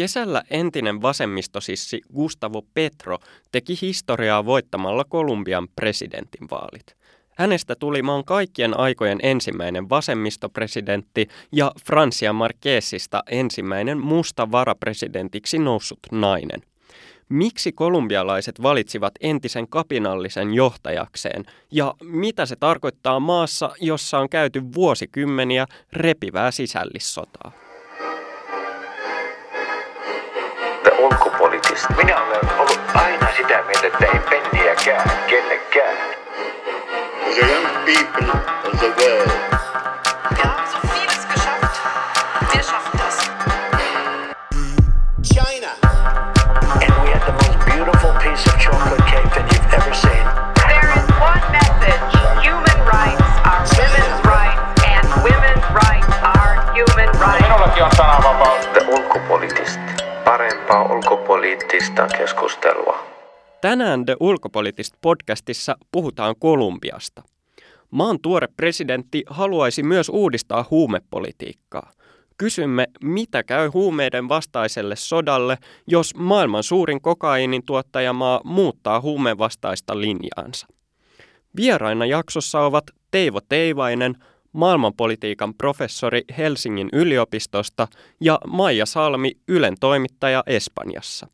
Kesällä entinen vasemmistosissi Gustavo Petro teki historiaa voittamalla Kolumbian presidentinvaalit. Hänestä tuli maan kaikkien aikojen ensimmäinen vasemmistopresidentti ja Francia Marquesista ensimmäinen musta varapresidentiksi noussut nainen. Miksi kolumbialaiset valitsivat entisen kapinallisen johtajakseen ja mitä se tarkoittaa maassa, jossa on käyty vuosikymmeniä repivää sisällissotaa? Ulkopoliittista. Minä olen ollut aina sitä mieltä, että ei penniäkään kellekään. The young people of the world. Wir haben so vieles geschafft. Wir schaffen das. China. And we had the most beautiful piece of chocolate cake that you've ever seen. There is one message. Human rights are women's rights, and women's rights are human rights. Minullakin on sananvapaus. The ulkopoliittista. Parempaa ulkopoliittista keskustelua. Tänään The Ulkopoliittista podcastissa puhutaan Kolumbiasta. Maan tuore presidentti haluaisi myös uudistaa huumepolitiikkaa. Kysymme, mitä käy huumeiden vastaiselle sodalle, jos maailman suurin kokainin tuottajamaa muuttaa huumevastaista linjaansa. Vieraina jaksossa ovat Teivo Teivainen, maailmanpolitiikan professori Helsingin yliopistosta ja Maija Salmi, Ylen toimittaja Espanjassa.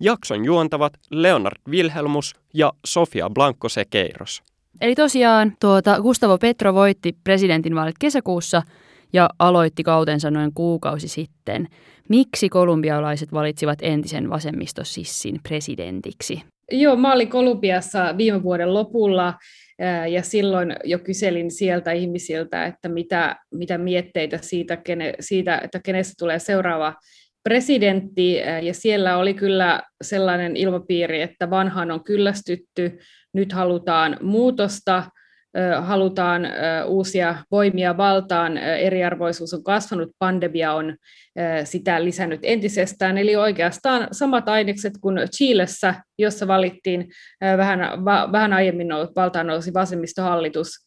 Jakson juontavat Leonard Wilhelmus ja Sofia Blanco Sekeiros. Eli tosiaan tuota, Gustavo Petro voitti presidentinvaalit kesäkuussa ja aloitti kautensa noin kuukausi sitten. Miksi kolumbialaiset valitsivat entisen vasemmistosissin presidentiksi? Joo, mä olin Kolumbiassa viime vuoden lopulla ja silloin jo kyselin sieltä ihmisiltä, että mitä, mitä mietteitä siitä, kene, siitä, että kenestä tulee seuraava presidentti, ja siellä oli kyllä sellainen ilmapiiri, että vanhaan on kyllästytty, nyt halutaan muutosta, halutaan uusia voimia valtaan, eriarvoisuus on kasvanut, pandemia on sitä lisännyt entisestään, eli oikeastaan samat ainekset kuin Chilessä, jossa valittiin vähän, vähän aiemmin valtaan nousi vasemmistohallitus,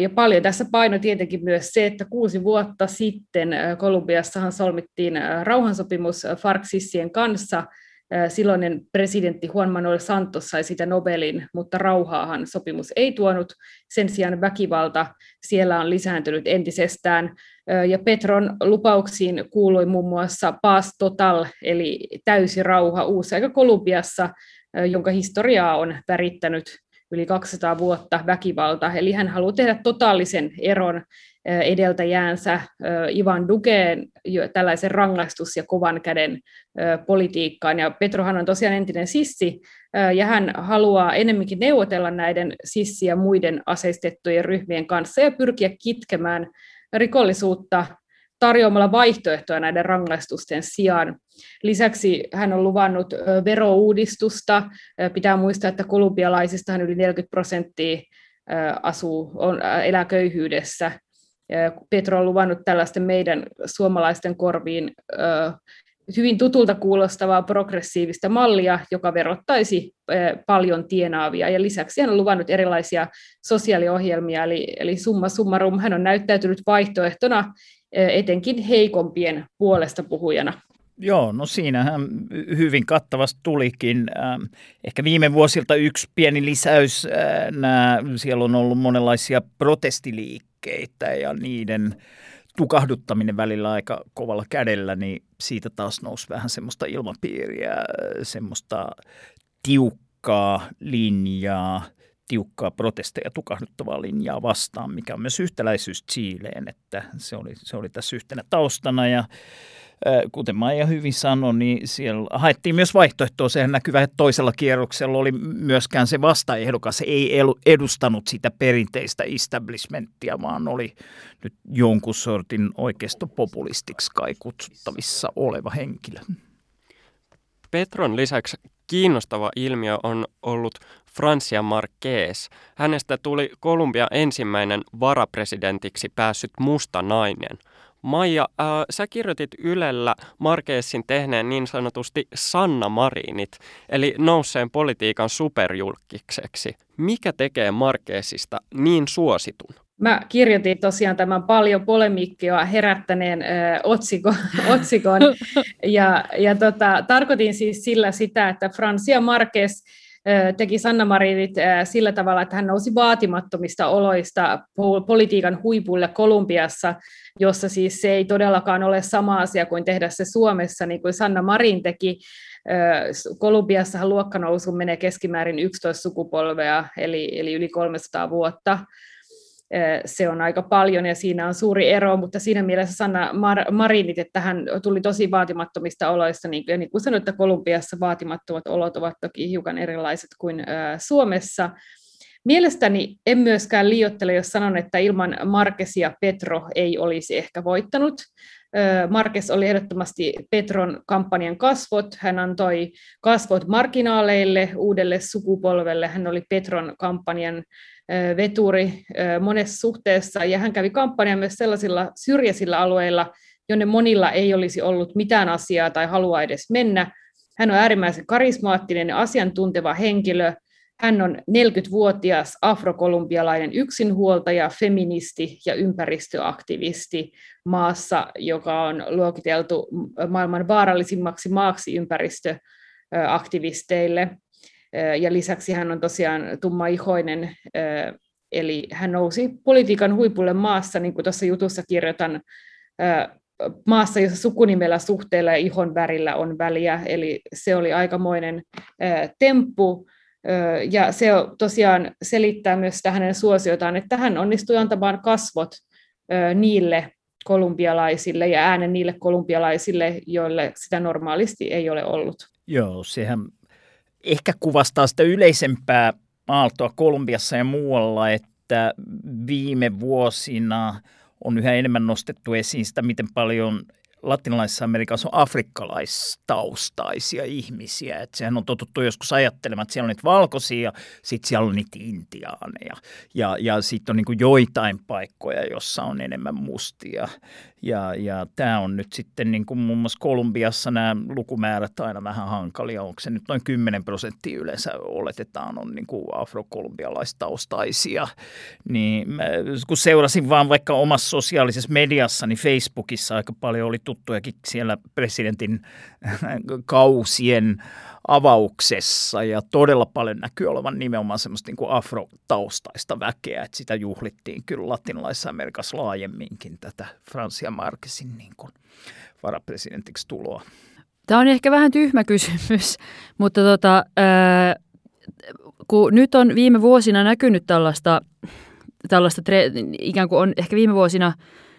ja paljon tässä paino tietenkin myös se, että kuusi vuotta sitten Kolumbiassahan solmittiin rauhansopimus Farksissien kanssa, silloinen presidentti Juan Manuel Santos sai sitä Nobelin, mutta rauhaahan sopimus ei tuonut. Sen sijaan väkivalta siellä on lisääntynyt entisestään. Ja Petron lupauksiin kuului muun muassa Paz Total, eli täysi rauha uusi aika Kolumbiassa, jonka historiaa on värittänyt yli 200 vuotta väkivalta. Eli hän haluaa tehdä totaalisen eron edeltäjäänsä Ivan Dukeen tällaisen rangaistus- ja kovan käden politiikkaan. Ja Petrohan on tosiaan entinen sissi, ja hän haluaa enemmänkin neuvotella näiden sissi- ja muiden aseistettujen ryhmien kanssa ja pyrkiä kitkemään rikollisuutta tarjoamalla vaihtoehtoja näiden rangaistusten sijaan. Lisäksi hän on luvannut verouudistusta. Pitää muistaa, että kolumbialaisista yli 40 prosenttia asuu, on, elää köyhyydessä. Petro on luvannut tällaisten meidän suomalaisten korviin hyvin tutulta kuulostavaa progressiivista mallia, joka verottaisi paljon tienaavia. Ja lisäksi hän on luvannut erilaisia sosiaaliohjelmia, eli, eli summa summarum hän on näyttäytynyt vaihtoehtona etenkin heikompien puolesta puhujana. Joo, no siinähän hyvin kattavasti tulikin. Ehkä viime vuosilta yksi pieni lisäys. Nämä, siellä on ollut monenlaisia protestiliikkeitä ja niiden tukahduttaminen välillä aika kovalla kädellä, niin siitä taas nousi vähän semmoista ilmapiiriä, semmoista tiukkaa linjaa, tiukkaa protesteja tukahduttavaa linjaa vastaan, mikä on myös yhtäläisyys Chileen, että se oli, se oli tässä yhtenä taustana ja kuten Maija hyvin sanoi, niin siellä haettiin myös vaihtoehtoa. Sehän näkyy että toisella kierroksella oli myöskään se vastaehdokas ei edustanut sitä perinteistä establishmenttia, vaan oli nyt jonkun sortin oikeistopopulistiksi kai kutsuttavissa oleva henkilö. Petron lisäksi kiinnostava ilmiö on ollut Francia Marquez. Hänestä tuli Kolumbia ensimmäinen varapresidentiksi päässyt musta nainen – Maija, äh, sä kirjoitit Ylellä Markeessin tehneen niin sanotusti Sanna Marinit, eli nousseen politiikan superjulkikseksi. Mikä tekee Markeesista niin suositun? Mä kirjoitin tosiaan tämän paljon polemiikkia herättäneen ö, otsikon, otsikon ja, ja tota, tarkoitin siis sillä sitä, että Francia Marquez teki Sanna Marinit sillä tavalla, että hän nousi vaatimattomista oloista politiikan huipulle Kolumbiassa, jossa siis se ei todellakaan ole sama asia kuin tehdä se Suomessa, niin kuin Sanna Marin teki. Kolumbiassahan luokkanousu menee keskimäärin 11 sukupolvea, eli, eli yli 300 vuotta se on aika paljon ja siinä on suuri ero, mutta siinä mielessä Sanna Mar- Marinit, että hän tuli tosi vaatimattomista oloista, niin, ja niin kuin sanoin, että Kolumbiassa vaatimattomat olot ovat toki hiukan erilaiset kuin Suomessa. Mielestäni en myöskään liiottele, jos sanon, että ilman Markesia Petro ei olisi ehkä voittanut. Marques oli ehdottomasti Petron kampanjan kasvot. Hän antoi kasvot marginaaleille, uudelle sukupolvelle. Hän oli Petron kampanjan veturi monessa suhteessa, ja hän kävi kampanjan myös sellaisilla syrjäisillä alueilla, jonne monilla ei olisi ollut mitään asiaa tai halua edes mennä. Hän on äärimmäisen karismaattinen ja asiantunteva henkilö. Hän on 40-vuotias afrokolumbialainen yksinhuoltaja, feministi ja ympäristöaktivisti maassa, joka on luokiteltu maailman vaarallisimmaksi maaksi ympäristöaktivisteille. Ja lisäksi hän on tosiaan tummaihoinen, eli hän nousi politiikan huipulle maassa, niin kuin tuossa jutussa kirjoitan, maassa, jossa sukunimellä, suhteella ja ihon värillä on väliä, eli se oli aikamoinen temppu, ja se tosiaan selittää myös sitä hänen suosiotaan, että hän onnistui antamaan kasvot niille kolumbialaisille ja äänen niille kolumbialaisille, joille sitä normaalisti ei ole ollut. Joo, sehän ehkä kuvastaa sitä yleisempää aaltoa Kolumbiassa ja muualla, että viime vuosina on yhä enemmän nostettu esiin sitä, miten paljon latinalaisessa Amerikassa on afrikkalaistaustaisia ihmisiä. Että sehän on totuttu joskus ajattelemaan, että siellä on niitä valkoisia ja sitten siellä on niitä intiaaneja. Ja, ja sitten on niin joitain paikkoja, jossa on enemmän mustia. Ja, ja tämä on nyt sitten niin kuin muun muassa Kolumbiassa nämä lukumäärät aina vähän hankalia. Onko se nyt noin 10 prosenttia yleensä oletetaan on niin kuin afrokolumbialaistaustaisia. Niin kun seurasin vaan vaikka omassa sosiaalisessa mediassa, niin Facebookissa aika paljon oli tuttujakin siellä presidentin kausien avauksessa ja todella paljon näkyy olevan nimenomaan semmoista niin kuin afrotaustaista väkeä, että sitä juhlittiin kyllä latinalaisessa Amerikassa laajemminkin tätä Francia Marquesin niin kuin varapresidentiksi tuloa. Tämä on ehkä vähän tyhmä kysymys, mutta tota, ää, kun nyt on viime vuosina näkynyt tällaista, tällaista ikään kuin on ehkä viime vuosina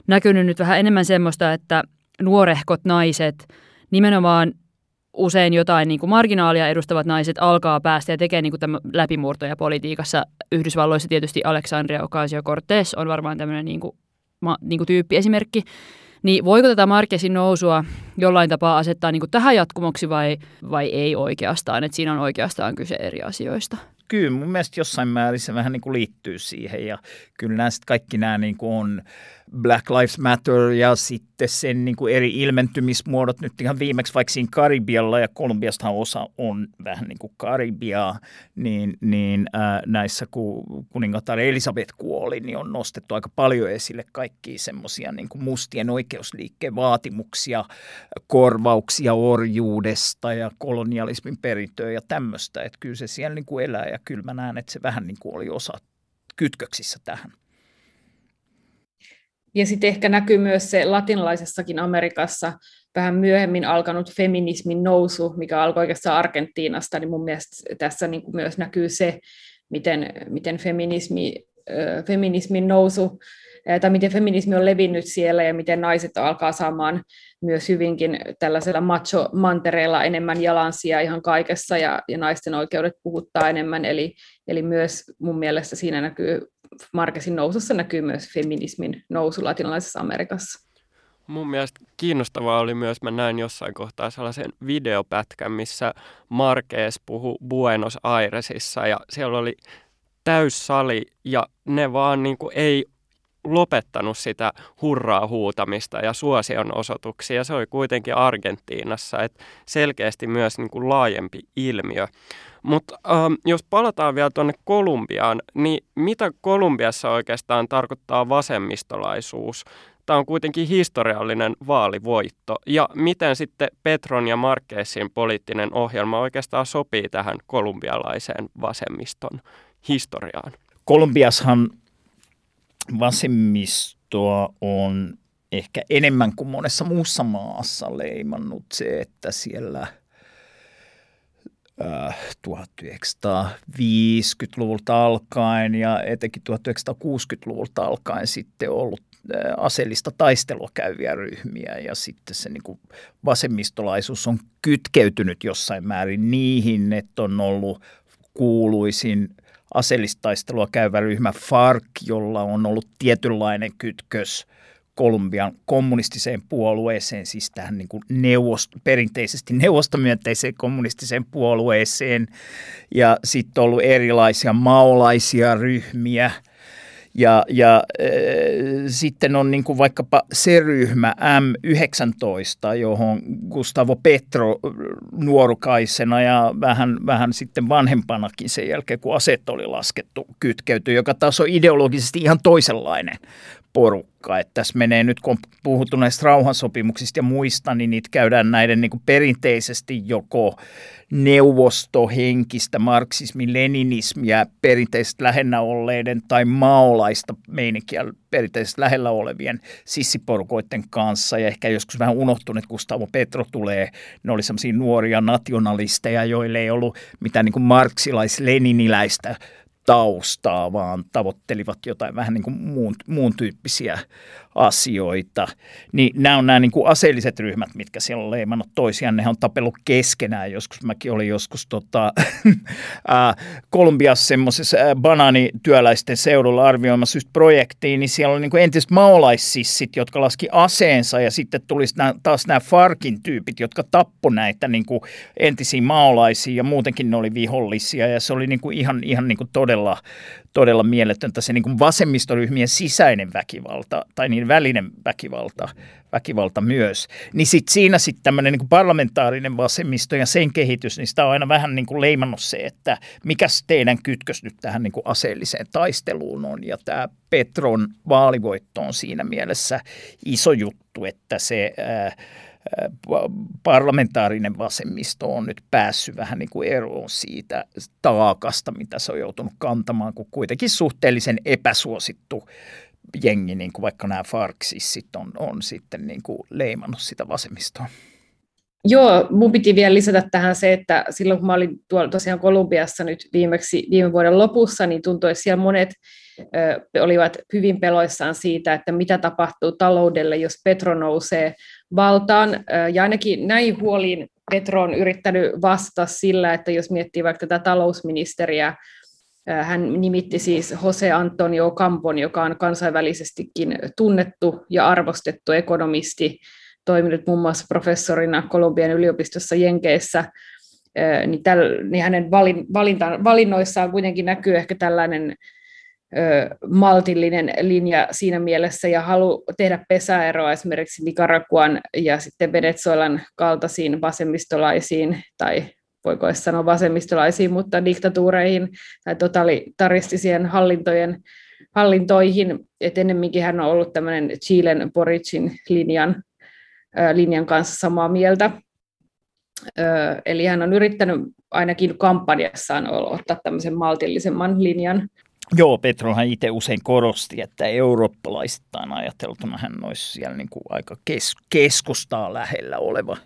näkynyt nyt vähän enemmän semmoista, että nuorehkot naiset nimenomaan usein jotain niin kuin marginaalia edustavat naiset alkaa päästä ja tekee niin kuin läpimurtoja politiikassa. Yhdysvalloissa tietysti Alexandria Ocasio-Cortez on varmaan tämmöinen niin kuin, niin kuin tyyppiesimerkki. Niin voiko tätä Markesin nousua jollain tapaa asettaa niin kuin tähän jatkumoksi vai, vai ei oikeastaan? Että siinä on oikeastaan kyse eri asioista. Kyllä, mun mielestä jossain määrin se vähän niin kuin liittyy siihen ja kyllä nämä kaikki nämä niin kuin on Black Lives Matter ja sitten sen niin kuin eri ilmentymismuodot nyt ihan viimeksi vaikka siinä Karibialla ja Kolumbiastahan osa on vähän niin kuin Karibiaa, niin, niin ää, näissä kun kuningatar Elisabeth kuoli, niin on nostettu aika paljon esille kaikkia semmoisia niin mustien oikeusliikkeen vaatimuksia, korvauksia orjuudesta ja kolonialismin perintöä ja tämmöistä, että kyllä se siellä niin kuin elää ja kyllä mä näen, että se vähän niin kuin oli osa kytköksissä tähän. Ja sitten ehkä näkyy myös se latinalaisessakin Amerikassa vähän myöhemmin alkanut feminismin nousu, mikä alkoi oikeastaan Argentiinasta, niin mun mielestä tässä niin kuin myös näkyy se, miten, miten feminismi, feminismin nousu tai miten feminismi on levinnyt siellä ja miten naiset alkaa saamaan myös hyvinkin tällaisella macho-mantereella enemmän jalansia ihan kaikessa ja, ja naisten oikeudet puhuttaa enemmän. Eli, eli myös mun mielestä siinä näkyy Markesin nousussa näkyy myös feminismin nousu latinalaisessa Amerikassa. Mun mielestä kiinnostavaa oli myös, mä näin jossain kohtaa sellaisen videopätkän, missä Marques puhui Buenos Airesissa ja siellä oli täyssali ja ne vaan niin kuin ei lopettanut sitä hurraa huutamista ja suosion osoituksia. Se oli kuitenkin Argentiinassa, että selkeästi myös niin kuin laajempi ilmiö. Mutta ähm, jos palataan vielä tuonne Kolumbiaan, niin mitä Kolumbiassa oikeastaan tarkoittaa vasemmistolaisuus? Tämä on kuitenkin historiallinen vaalivoitto. Ja miten sitten Petron ja Marquezin poliittinen ohjelma oikeastaan sopii tähän kolumbialaiseen vasemmiston historiaan? Kolumbiashan vasemmistoa on ehkä enemmän kuin monessa muussa maassa leimannut se, että siellä – 1950-luvulta alkaen ja etenkin 1960-luvulta alkaen sitten ollut aseellista taistelua käyviä ryhmiä ja sitten se niin kuin vasemmistolaisuus on kytkeytynyt jossain määrin niihin, että on ollut kuuluisin aseellista taistelua käyvä ryhmä FARC, jolla on ollut tietynlainen kytkös Kolumbian kommunistiseen puolueeseen, siis tähän niin kuin neuvost, perinteisesti neuvostomyönteiseen kommunistiseen puolueeseen. Ja sitten on ollut erilaisia maolaisia ryhmiä. Ja, ja äh, sitten on niin kuin vaikkapa se ryhmä M19, johon Gustavo Petro nuorukaisena ja vähän, vähän sitten vanhempanakin sen jälkeen, kun aset oli laskettu, kytkeytyi, joka taas on ideologisesti ihan toisenlainen porukka. Että tässä menee nyt, kun on puhuttu näistä rauhansopimuksista ja muista, niin niitä käydään näiden niin kuin perinteisesti joko neuvostohenkistä marksismi, leninismiä perinteisesti lähennä olleiden tai maolaista meininkiä perinteisesti lähellä olevien sissiporukoiden kanssa. Ja ehkä joskus vähän unohtunut, että Gustavo Petro tulee, ne oli sellaisia nuoria nationalisteja, joille ei ollut mitään niin kuin marksilais-leniniläistä taustaa, vaan tavoittelivat jotain vähän niin kuin muun, muun tyyppisiä asioita. Niin nämä on nämä niin kuin aseelliset ryhmät, mitkä siellä on leimannut toisiaan. Ne on tapellut keskenään. Joskus mäkin olin joskus tota, Kolumbiassa semmoisessa banaanityöläisten seudulla arvioimassa just projektiin, niin siellä oli niin kuin entiset maolaississit, jotka laski aseensa ja sitten tuli nämä, taas nämä Farkin tyypit, jotka tappo näitä niin kuin entisiä maolaisia ja muutenkin ne oli vihollisia ja se oli niin kuin ihan, ihan niin kuin todella, todella mieletöntä se niin kuin vasemmistoryhmien sisäinen väkivalta tai niin välinen väkivalta, väkivalta myös. Niin sit siinä sitten tämmöinen niin parlamentaarinen vasemmisto ja sen kehitys, niin sitä on aina vähän niin kuin leimannut se, että mikä teidän kytkös nyt tähän niin kuin aseelliseen taisteluun on. Ja tämä Petron vaalivoitto on siinä mielessä iso juttu, että se... Ää, parlamentaarinen vasemmisto on nyt päässyt vähän niin kuin eroon siitä taakasta, mitä se on joutunut kantamaan, kun kuitenkin suhteellisen epäsuosittu jengi, niin kuin vaikka nämä Farksissit on, on sitten niin kuin leimannut sitä vasemmistoa. Joo, mun piti vielä lisätä tähän se, että silloin kun mä olin tuolla tosiaan Kolumbiassa nyt viimeksi viime vuoden lopussa, niin tuntui, että siellä monet olivat hyvin peloissaan siitä, että mitä tapahtuu taloudelle, jos Petro nousee valtaan. Ja ainakin näin huoliin Petro on yrittänyt vastata sillä, että jos miettii vaikka tätä talousministeriä, hän nimitti siis Jose Antonio Campon, joka on kansainvälisestikin tunnettu ja arvostettu ekonomisti, toiminut muun muassa professorina Kolumbian yliopistossa Jenkeissä, niin, niin hänen valinta, valinnoissaan kuitenkin näkyy ehkä tällainen maltillinen linja siinä mielessä ja halu tehdä pesäeroa esimerkiksi Nicaraguan ja sitten Venezuelan kaltaisiin vasemmistolaisiin tai voiko edes sanoa vasemmistolaisiin, mutta diktatuureihin tai totalitaristisiin hallintojen, hallintoihin. Et ennemminkin hän on ollut tämmöinen Chilen Boricin linjan, linjan kanssa samaa mieltä. Eli hän on yrittänyt ainakin kampanjassaan ottaa tämmöisen maltillisemman linjan. Joo, Petrohan itse usein korosti, että eurooppalaisittain ajateltuna hän olisi siellä niin kuin aika kes- keskustaa lähellä oleva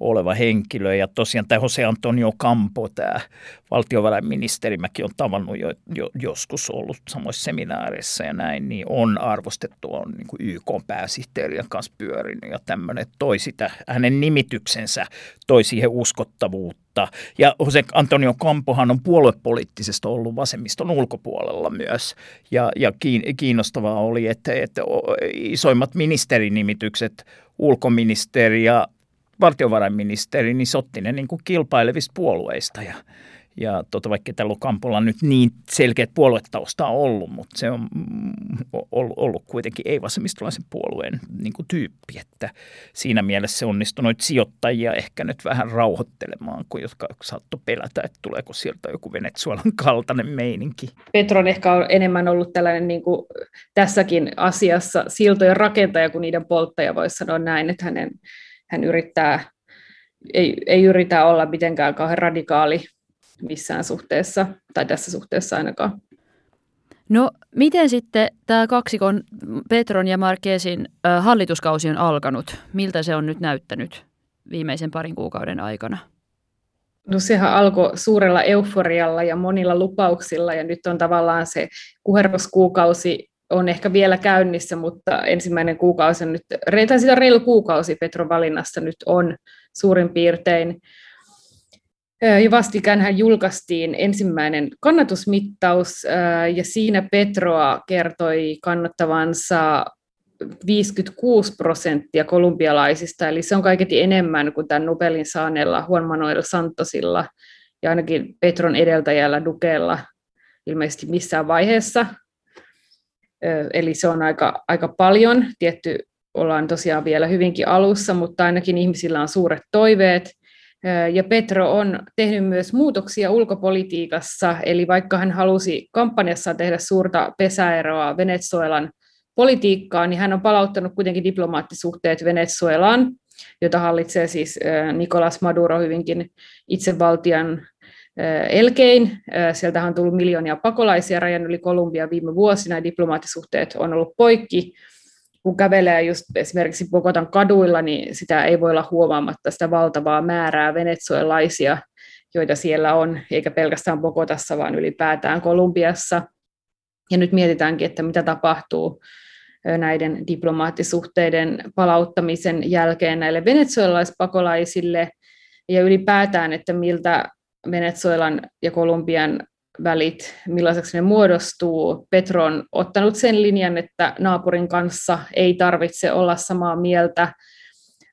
oleva henkilö. Ja tosiaan tämä Jose Antonio Campo, tämä valtiovarainministeri, mäkin on tavannut jo, jo, joskus ollut samoissa seminaareissa ja näin, niin on arvostettu, on niin kuin YK-pääsihteerien kanssa pyörinyt ja tämmöinen toi sitä, hänen nimityksensä toi siihen uskottavuutta. Ja Jose Antonio Campohan on puoluepoliittisesti ollut vasemmiston ulkopuolella myös. Ja, ja kiinnostavaa oli, että, että isoimmat ministerinnimitykset ulkoministeri ja valtiovarainministeri, niin sotti ne niin kuin kilpailevista puolueista ja, Ja tota, vaikka tällä Kampolla nyt niin selkeät puoluetausta on ollut, mutta se on mm, ollut, ollut kuitenkin ei-vasemmistolaisen puolueen niin kuin tyyppi, että siinä mielessä se onnistui noita sijoittajia ehkä nyt vähän rauhoittelemaan, kun jotka saattoi pelätä, että tuleeko sieltä joku Venezuelan kaltainen meininki. Petron ehkä on enemmän ollut tällainen niin kuin tässäkin asiassa siltojen rakentaja kuin niiden polttaja, voisi sanoa näin, että hänen, hän yrittää, ei, ei yritä olla mitenkään kauhean radikaali missään suhteessa, tai tässä suhteessa ainakaan. No miten sitten tämä kaksikon Petron ja Marquezin äh, hallituskausi on alkanut? Miltä se on nyt näyttänyt viimeisen parin kuukauden aikana? No sehän alkoi suurella euforialla ja monilla lupauksilla ja nyt on tavallaan se kuherroskuukausi on ehkä vielä käynnissä, mutta ensimmäinen kuukausi nyt, tai sitä reilu kuukausi Petron valinnasta nyt on suurin piirtein. Ja vastikään hän julkaistiin ensimmäinen kannatusmittaus, ja siinä Petroa kertoi kannattavansa 56 prosenttia kolumbialaisista, eli se on kaiketi enemmän kuin tämän Nobelin saaneella Juan Manuel Santosilla ja ainakin Petron edeltäjällä Dukella ilmeisesti missään vaiheessa. Eli se on aika, aika paljon. Tietty ollaan tosiaan vielä hyvinkin alussa, mutta ainakin ihmisillä on suuret toiveet – ja Petro on tehnyt myös muutoksia ulkopolitiikassa, eli vaikka hän halusi kampanjassa tehdä suurta pesäeroa Venezuelan politiikkaan, niin hän on palauttanut kuitenkin diplomaattisuhteet Venezuelaan, jota hallitsee siis Nicolas Maduro hyvinkin itsevaltian elkein. Sieltä on tullut miljoonia pakolaisia rajan yli Kolumbia viime vuosina, ja diplomaattisuhteet on ollut poikki kun kävelee just esimerkiksi Bogotan kaduilla, niin sitä ei voi olla huomaamatta sitä valtavaa määrää venezuelaisia, joita siellä on, eikä pelkästään Bogotassa, vaan ylipäätään Kolumbiassa. Ja nyt mietitäänkin, että mitä tapahtuu näiden diplomaattisuhteiden palauttamisen jälkeen näille venezuelaispakolaisille ja ylipäätään, että miltä Venezuelan ja Kolumbian välit, millaiseksi ne muodostuu. Petro on ottanut sen linjan, että naapurin kanssa ei tarvitse olla samaa mieltä,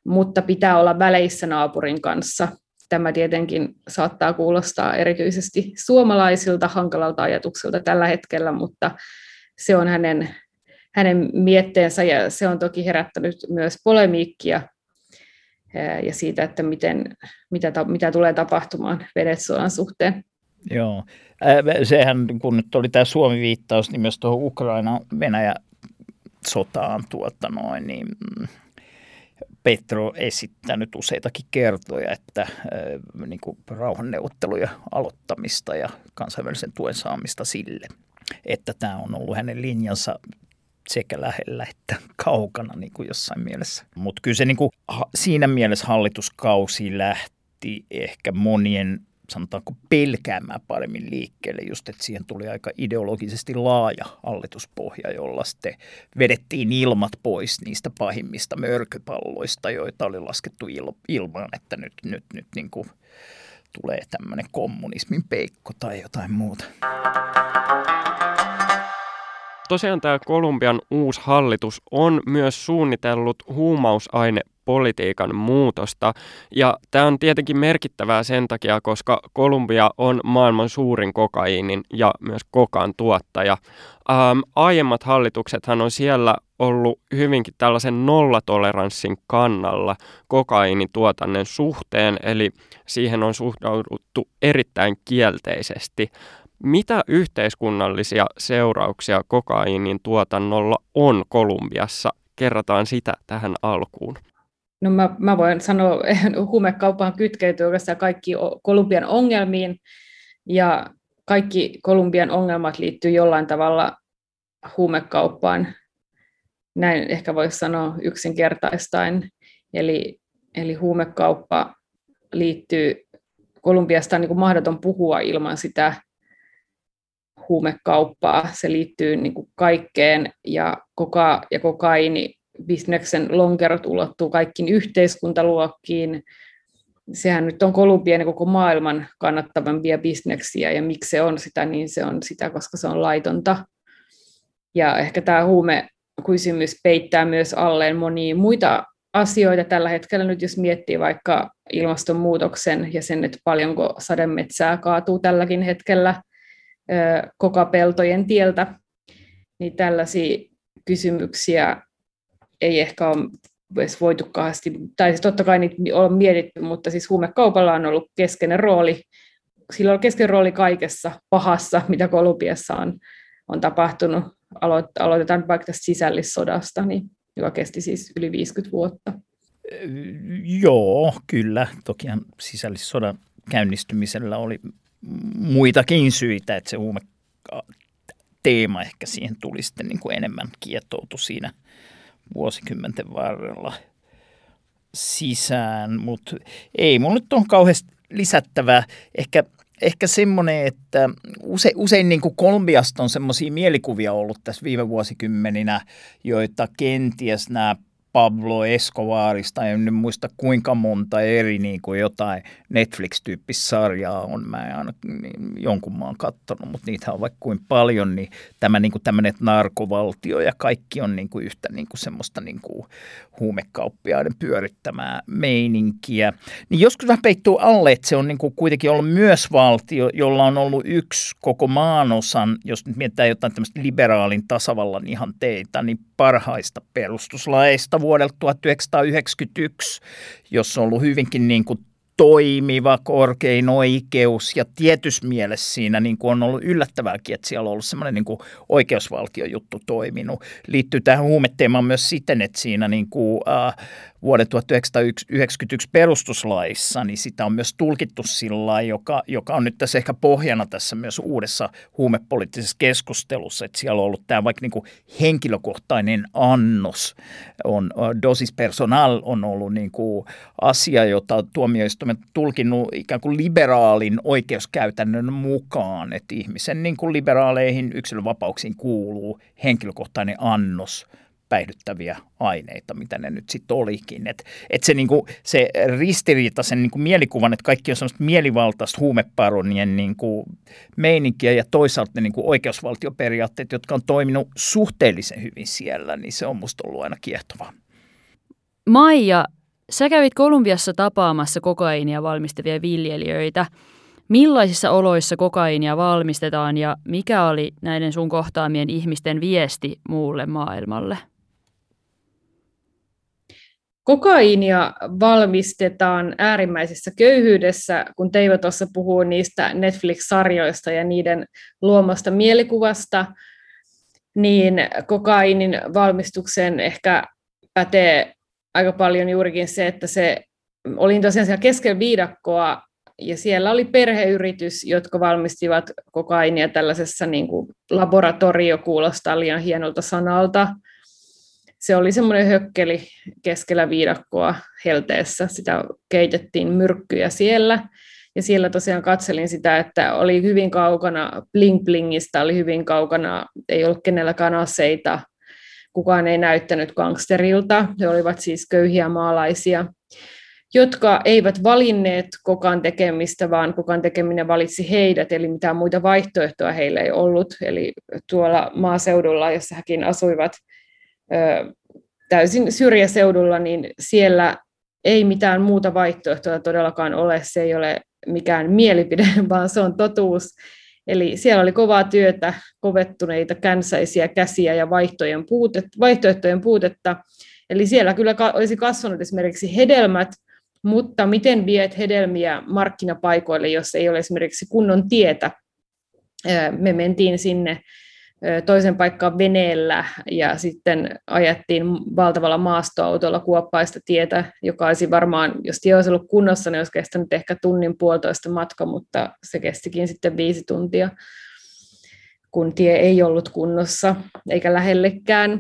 mutta pitää olla väleissä naapurin kanssa. Tämä tietenkin saattaa kuulostaa erityisesti suomalaisilta hankalalta ajatukselta tällä hetkellä, mutta se on hänen, hänen mietteensä ja se on toki herättänyt myös polemiikkia ja siitä, että miten, mitä, mitä tulee tapahtumaan Venezuelan suhteen. Joo, sehän kun nyt oli tämä Suomi-viittaus, niin myös tuohon Ukraina-Venäjä-sotaan tuota noin, niin mm, Petro esittänyt useitakin kertoja, että niin kuin rauhanneuvotteluja aloittamista ja kansainvälisen tuen saamista sille, että tämä on ollut hänen linjansa sekä lähellä että kaukana niin kuin jossain mielessä. Mutta kyllä se niin kuin, siinä mielessä hallituskausi lähti ehkä monien sanotaanko pelkäämään paremmin liikkeelle, just että siihen tuli aika ideologisesti laaja hallituspohja, jolla sitten vedettiin ilmat pois niistä pahimmista mörköpalloista, joita oli laskettu il- ilmaan, että nyt, nyt, nyt niin kuin tulee tämmöinen kommunismin peikko tai jotain muuta. Tosiaan tämä Kolumbian uusi hallitus on myös suunnitellut huumausaine politiikan muutosta. Ja tämä on tietenkin merkittävää sen takia, koska Kolumbia on maailman suurin kokaiinin ja myös kokaan tuottaja. Ähm, aiemmat hallituksethan on siellä ollut hyvinkin tällaisen nollatoleranssin kannalla kokaiinituotannen suhteen, eli siihen on suhtauduttu erittäin kielteisesti. Mitä yhteiskunnallisia seurauksia kokaiinin tuotannolla on Kolumbiassa? Kerrataan sitä tähän alkuun. No mä, mä voin sanoa, että huumekauppaan kytkeytyy oikeastaan kaikki Kolumbian ongelmiin, ja kaikki Kolumbian ongelmat liittyy jollain tavalla huumekauppaan. Näin ehkä voisi sanoa yksinkertaistain. Eli, eli huumekauppa liittyy, Kolumbiasta on niin mahdoton puhua ilman sitä huumekauppaa. Se liittyy niin kuin kaikkeen ja, koka, ja kokaini bisneksen lonkerot ulottuu kaikkiin yhteiskuntaluokkiin. Sehän nyt on Kolumbian ja koko maailman kannattavampia bisneksiä, ja miksi se on sitä, niin se on sitä, koska se on laitonta. Ja ehkä tämä huume kysymys peittää myös alleen monia muita asioita tällä hetkellä nyt, jos miettii vaikka ilmastonmuutoksen ja sen, että paljonko sademetsää kaatuu tälläkin hetkellä kokapeltojen tieltä, niin tällaisia kysymyksiä ei ehkä ole edes voitu kahdesti, tai siis totta kai niitä on mietitty, mutta siis huumekaupalla on ollut keskeinen rooli, sillä on keskeinen rooli kaikessa pahassa, mitä Kolumbiassa on, on tapahtunut. Aloitetaan vaikka tästä sisällissodasta, niin, joka kesti siis yli 50 vuotta. Joo, kyllä. Tokihan sisällissodan käynnistymisellä oli muitakin syitä, että se huume teema ehkä siihen tuli sitten niin kuin enemmän kietoutu siinä vuosikymmenten varrella sisään, mutta ei mulla nyt on kauheasti lisättävää. Ehkä, ehkä semmoinen, että use, usein niin kuin Kolumbiasta on semmoisia mielikuvia ollut tässä viime vuosikymmeninä, joita kenties nämä Pablo Escobarista, en nyt muista kuinka monta eri niin kuin jotain Netflix-tyyppistä sarjaa on, mä en aina niin, jonkun maan katsonut, mutta niitä on vaikka kuin paljon, niin tämä niin kuin tämmöinen narkovaltio ja kaikki on niin kuin yhtä niin kuin semmoista niin kuin huumekauppiaiden pyörittämää meininkiä. Niin joskus vähän peittuu alle, että se on niin kuin kuitenkin ollut myös valtio, jolla on ollut yksi koko maanosan, jos nyt mietitään jotain tämmöistä liberaalin tasavallan ihanteita, niin parhaista perustuslaista vuodelta 1991, jossa on ollut hyvinkin niin kuin toimiva korkein oikeus ja tietyssä mielessä siinä niin kuin on ollut yllättävääkin, että siellä on ollut semmoinen niin oikeusvaltiojuttu toiminut. Liittyy tähän huumeteemaan myös siten, että siinä niin kuin, äh, vuoden 1991 perustuslaissa, niin sitä on myös tulkittu sillä joka, joka on nyt tässä ehkä pohjana tässä myös uudessa huumepoliittisessa keskustelussa, että siellä on ollut tämä vaikka niin kuin henkilökohtainen annos, on dosis personal on ollut niin kuin asia, jota tuomioistuimet tulkinnut ikään kuin liberaalin oikeuskäytännön mukaan, että ihmisen niin kuin liberaaleihin yksilönvapauksiin kuuluu henkilökohtainen annos – päihdyttäviä aineita, mitä ne nyt sitten olikin. Et, et se, niinku, se ristiriita, sen niinku mielikuvan, että kaikki on sellaista mielivaltaista huumeparonien niinku meininkiä ja toisaalta ne niinku oikeusvaltioperiaatteet, jotka on toiminut suhteellisen hyvin siellä, niin se on musta ollut aina kiehtovaa. Maija, sä kävit Kolumbiassa tapaamassa kokaiinia valmistavia viljelijöitä. Millaisissa oloissa kokaiinia valmistetaan ja mikä oli näiden sun kohtaamien ihmisten viesti muulle maailmalle? Kokaiinia valmistetaan äärimmäisessä köyhyydessä, kun Teivo tuossa puhuu niistä Netflix-sarjoista ja niiden luomasta mielikuvasta, niin kokainin valmistukseen ehkä pätee aika paljon juurikin se, että se oli tosiaan siellä keskellä viidakkoa, ja siellä oli perheyritys, jotka valmistivat kokainia tällaisessa niin kuin laboratorio, kuulostaa liian hienolta sanalta, se oli semmoinen hökkeli keskellä viidakkoa helteessä. Sitä keitettiin myrkkyjä siellä. Ja siellä tosiaan katselin sitä, että oli hyvin kaukana bling blingistä, oli hyvin kaukana, ei ollut kenelläkään aseita, kukaan ei näyttänyt gangsterilta. He olivat siis köyhiä maalaisia, jotka eivät valinneet kokan tekemistä, vaan kokan tekeminen valitsi heidät, eli mitään muita vaihtoehtoja heillä ei ollut. Eli tuolla maaseudulla, jossa hekin asuivat, täysin syrjäseudulla, niin siellä ei mitään muuta vaihtoehtoa todellakaan ole. Se ei ole mikään mielipide, vaan se on totuus. Eli siellä oli kovaa työtä, kovettuneita känsäisiä käsiä ja vaihtoehtojen puutetta, vaihtoehtojen puutetta. Eli siellä kyllä olisi kasvanut esimerkiksi hedelmät, mutta miten viet hedelmiä markkinapaikoille, jos ei ole esimerkiksi kunnon tietä? Me mentiin sinne toisen paikkaan veneellä ja sitten ajettiin valtavalla maastoautolla kuoppaista tietä, joka olisi varmaan, jos tie olisi ollut kunnossa, niin olisi kestänyt ehkä tunnin puolitoista matka, mutta se kestikin sitten viisi tuntia, kun tie ei ollut kunnossa eikä lähellekään.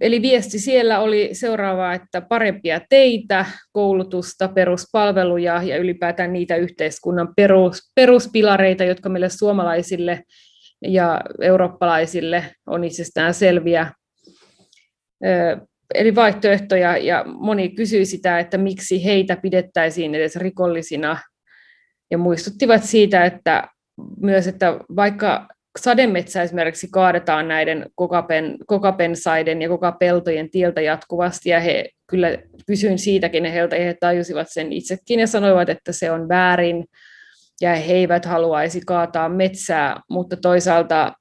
Eli viesti siellä oli seuraava, että parempia teitä, koulutusta, peruspalveluja ja ylipäätään niitä yhteiskunnan perus, peruspilareita, jotka meille suomalaisille ja eurooppalaisille on itsestään selviä. Eli vaihtoehtoja, ja moni kysyi sitä, että miksi heitä pidettäisiin edes rikollisina, ja muistuttivat siitä, että myös, että vaikka sademetsä esimerkiksi kaadetaan näiden kokapen, kokapensaiden ja kokapeltojen tieltä jatkuvasti, ja he kyllä kysyin siitäkin, heiltä he tajusivat sen itsekin ja sanoivat, että se on väärin, ja he eivät haluaisi kaataa metsää, mutta toisaalta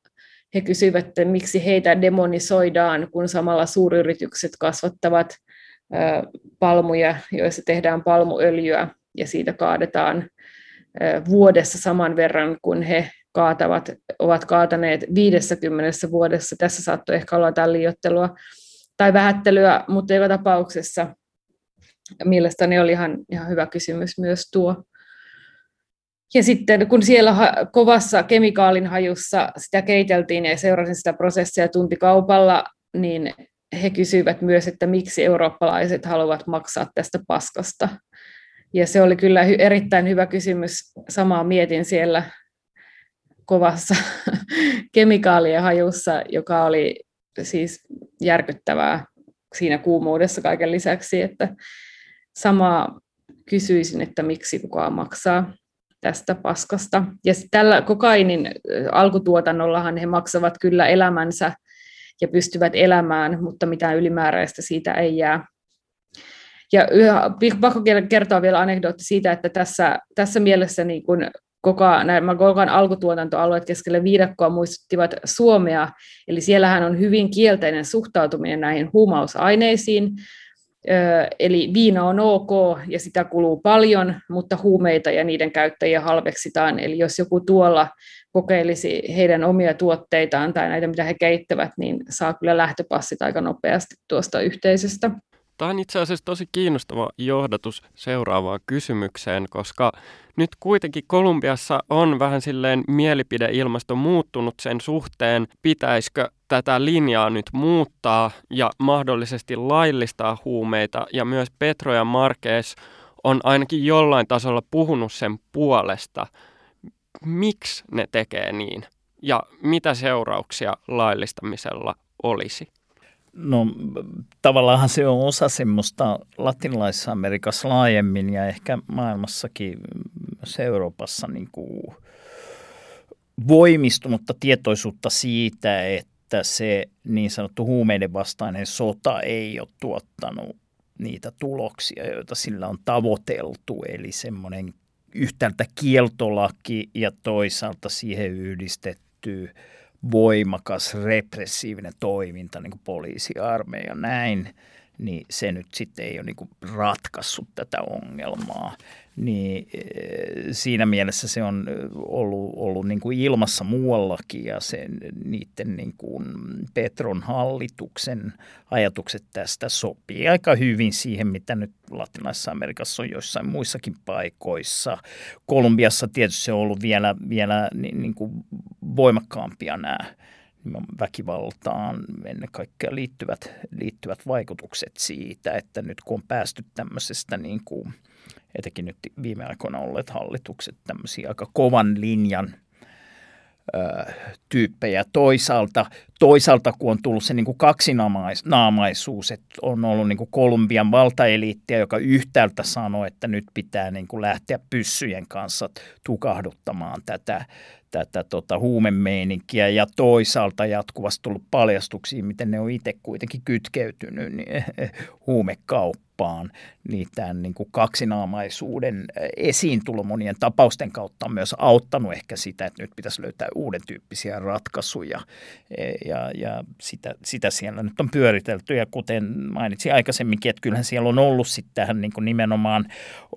he kysyivät, että miksi heitä demonisoidaan, kun samalla suuryritykset kasvattavat palmuja, joissa tehdään palmuöljyä, ja siitä kaadetaan vuodessa saman verran, kun he kaatavat, ovat kaataneet 50 vuodessa. Tässä saattoi ehkä olla jotain liiottelua tai vähättelyä, mutta joka tapauksessa mielestäni oli ihan, ihan hyvä kysymys myös tuo. Ja sitten kun siellä kovassa kemikaalin hajussa sitä keiteltiin ja seurasin sitä prosessia tuntikaupalla, niin he kysyivät myös, että miksi eurooppalaiset haluavat maksaa tästä paskasta. Ja se oli kyllä erittäin hyvä kysymys. Samaa mietin siellä kovassa kemikaalien hajussa, joka oli siis järkyttävää siinä kuumuudessa kaiken lisäksi, että samaa kysyisin, että miksi kukaan maksaa tästä paskasta. Ja tällä kokainin alkutuotannollahan he maksavat kyllä elämänsä ja pystyvät elämään, mutta mitään ylimääräistä siitä ei jää. Ja pakko kertoa vielä anekdootti siitä, että tässä, tässä mielessä niin kun koko, nämä Golgan alkutuotantoalueet keskelle viidakkoa muistuttivat Suomea, eli siellähän on hyvin kielteinen suhtautuminen näihin huumausaineisiin, Eli viina on ok ja sitä kuluu paljon, mutta huumeita ja niiden käyttäjiä halveksitaan. Eli jos joku tuolla kokeilisi heidän omia tuotteitaan tai näitä, mitä he keittävät, niin saa kyllä lähtöpassit aika nopeasti tuosta yhteisöstä. Tämä on itse asiassa tosi kiinnostava johdatus seuraavaan kysymykseen, koska nyt kuitenkin Kolumbiassa on vähän silleen mielipideilmasto muuttunut sen suhteen, pitäisikö tätä linjaa nyt muuttaa ja mahdollisesti laillistaa huumeita. Ja myös Petro ja Marques on ainakin jollain tasolla puhunut sen puolesta. Miksi ne tekee niin? Ja mitä seurauksia laillistamisella olisi? No tavallaan se on osa semmoista latinalaisessa Amerikassa laajemmin ja ehkä maailmassakin, myös Euroopassa niin kuin voimistunutta tietoisuutta siitä, että se niin sanottu huumeiden vastainen sota ei ole tuottanut niitä tuloksia, joita sillä on tavoiteltu. Eli semmoinen yhtäältä kieltolaki ja toisaalta siihen yhdistetty voimakas repressiivinen toiminta, niin kuin poliisi, armeija, näin, niin se nyt sitten ei ole niin ratkaissut tätä ongelmaa niin eh, siinä mielessä se on ollut, ollut niin kuin ilmassa muuallakin ja sen, niiden niin kuin Petron hallituksen ajatukset tästä sopii aika hyvin siihen, mitä nyt Latinalaisessa Amerikassa on joissain muissakin paikoissa. Kolumbiassa tietysti se on ollut vielä, vielä niin, niin kuin voimakkaampia nämä väkivaltaan ennen kaikkea liittyvät, liittyvät vaikutukset siitä, että nyt kun on päästy tämmöisestä niin kuin – etenkin nyt viime aikoina olleet hallitukset tämmöisiä aika kovan linjan tyyppejä. Toisaalta, toisaalta, kun on tullut se niin kuin kaksinaamaisuus, että on ollut niin kuin Kolumbian valtaeliittiä, joka yhtäältä sanoo, että nyt pitää niin kuin lähteä pyssyjen kanssa tukahduttamaan tätä, tätä tota, huumemeininkiä ja toisaalta jatkuvasti tullut paljastuksia, miten ne on itse kuitenkin kytkeytynyt niin, huumekauppaan. Kauppaan, niin tämän niin kuin kaksinaamaisuuden esiintulo monien tapausten kautta on myös auttanut ehkä sitä, että nyt pitäisi löytää uuden tyyppisiä ratkaisuja ja, ja sitä, sitä siellä nyt on pyöritelty. Ja kuten mainitsin aikaisemminkin, että kyllähän siellä on ollut sitten tähän niin kuin nimenomaan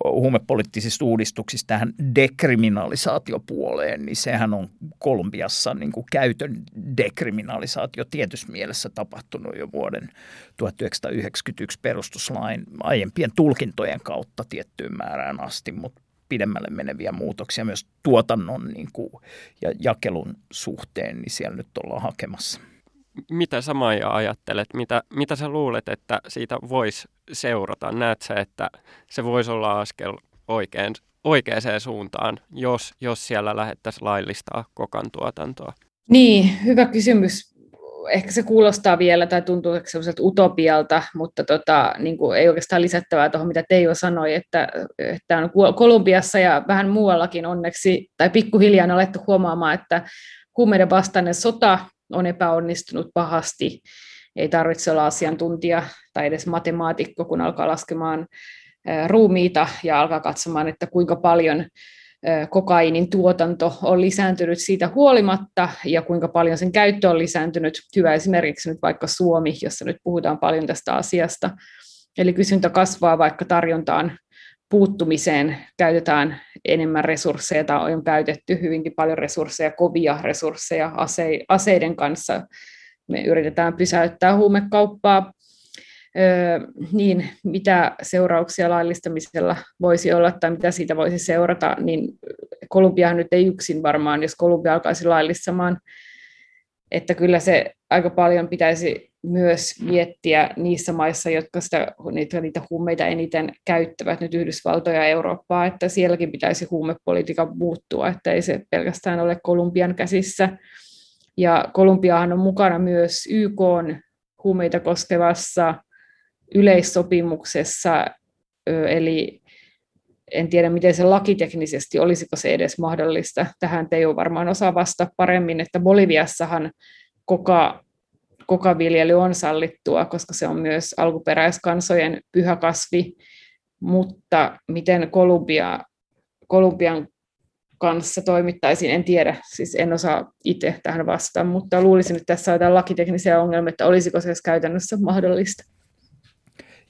huumepoliittisista uudistuksista tähän dekriminalisaatiopuoleen, niin sehän on Kolumbiassa niin kuin käytön dekriminalisaatio tietyssä mielessä tapahtunut jo vuoden 1991 perustuslain aiempien tulkintojen kautta tiettyyn määrään asti, mutta pidemmälle meneviä muutoksia myös tuotannon niin kuin, ja jakelun suhteen, niin siellä nyt ollaan hakemassa. Mitä sä Maija ajattelet? Mitä, mitä sä luulet, että siitä voisi seurata? Näet sä, että se voisi olla askel oikein, oikeaan suuntaan, jos, jos siellä lähdettäisiin laillistaa kokan tuotantoa? Niin, hyvä kysymys ehkä se kuulostaa vielä tai tuntuu sellaiselta utopialta, mutta tota, niin kuin ei oikeastaan lisättävää tuohon, mitä Teijo sanoi, että, että on Kolumbiassa ja vähän muuallakin onneksi, tai pikkuhiljaa on alettu huomaamaan, että huumeiden vastainen sota on epäonnistunut pahasti. Ei tarvitse olla asiantuntija tai edes matemaatikko, kun alkaa laskemaan ruumiita ja alkaa katsomaan, että kuinka paljon kokainin tuotanto on lisääntynyt siitä huolimatta ja kuinka paljon sen käyttö on lisääntynyt. Hyvä esimerkiksi nyt vaikka Suomi, jossa nyt puhutaan paljon tästä asiasta. Eli kysyntä kasvaa, vaikka tarjontaan puuttumiseen käytetään enemmän resursseja tai on käytetty hyvinkin paljon resursseja, kovia resursseja aseiden kanssa. Me yritetään pysäyttää huumekauppaa niin mitä seurauksia laillistamisella voisi olla tai mitä siitä voisi seurata, niin Kolumbiahan nyt ei yksin varmaan, jos Kolumbia alkaisi laillistamaan, että kyllä se aika paljon pitäisi myös miettiä niissä maissa, jotka sitä, niitä, niitä huumeita eniten käyttävät, nyt Yhdysvaltoja ja Eurooppaa, että sielläkin pitäisi huumepolitiikan muuttua, että ei se pelkästään ole Kolumbian käsissä. Ja Kolumbiahan on mukana myös YK huumeita koskevassa yleissopimuksessa, eli en tiedä miten se lakiteknisesti, olisiko se edes mahdollista. Tähän Teijo varmaan osaa vasta paremmin, että Boliviassahan koka, kokaviljely on sallittua, koska se on myös alkuperäiskansojen pyhä kasvi, mutta miten Kolumbia, Kolumbian kanssa toimittaisiin, en tiedä, siis en osaa itse tähän vastaan, mutta luulisin, että tässä on jotain lakiteknisiä ongelmia, että olisiko se käytännössä mahdollista.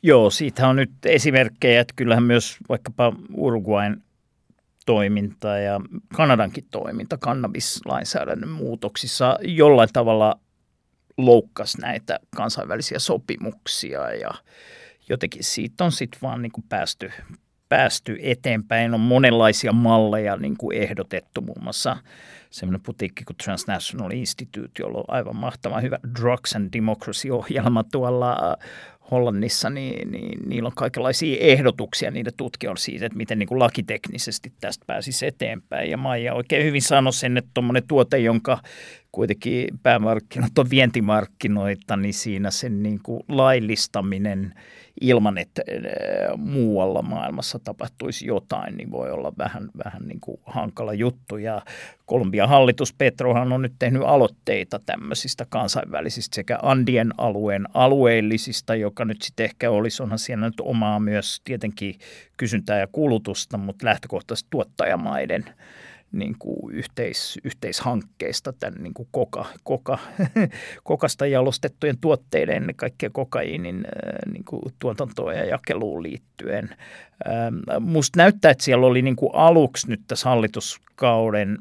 Joo, siitä on nyt esimerkkejä, että kyllähän myös vaikkapa Uruguain toiminta ja Kanadankin toiminta kannabislainsäädännön muutoksissa jollain tavalla loukkasi näitä kansainvälisiä sopimuksia ja jotenkin siitä on sitten vaan niin kuin päästy, päästy eteenpäin. On monenlaisia malleja niin kuin ehdotettu, muun muassa semmoinen putiikki kuin Transnational Institute, jolla on aivan mahtava hyvä Drugs and Democracy-ohjelma tuolla Hollannissa, niin, niin niillä on kaikenlaisia ehdotuksia niiden tutkijoilla siitä, että miten niin kuin lakiteknisesti tästä pääsisi eteenpäin. Ja Maija oikein hyvin sanoi sen, että tuommoinen tuote, jonka kuitenkin päämarkkinat on vientimarkkinoita, niin siinä sen niin kuin laillistaminen ilman, että äh, muualla maailmassa tapahtuisi jotain, niin voi olla vähän, vähän niin kuin hankala juttu. Ja Kolumbian hallitus Petrohan on nyt tehnyt aloitteita tämmöisistä kansainvälisistä sekä Andien alueen alueellisista, joka nyt sitten ehkä olisi, onhan siellä nyt omaa myös tietenkin kysyntää ja kulutusta, mutta lähtökohtaisesti tuottajamaiden niin kuin yhteis, yhteishankkeista, tämän niin kuin koka, koka, kokasta jalostettujen tuotteiden, ennen kaikkea kokaiinin äh, niin kuin tuotantoon ja jakeluun liittyen. Ähm, musta näyttää, että siellä oli niin kuin aluksi nyt tässä hallituskauden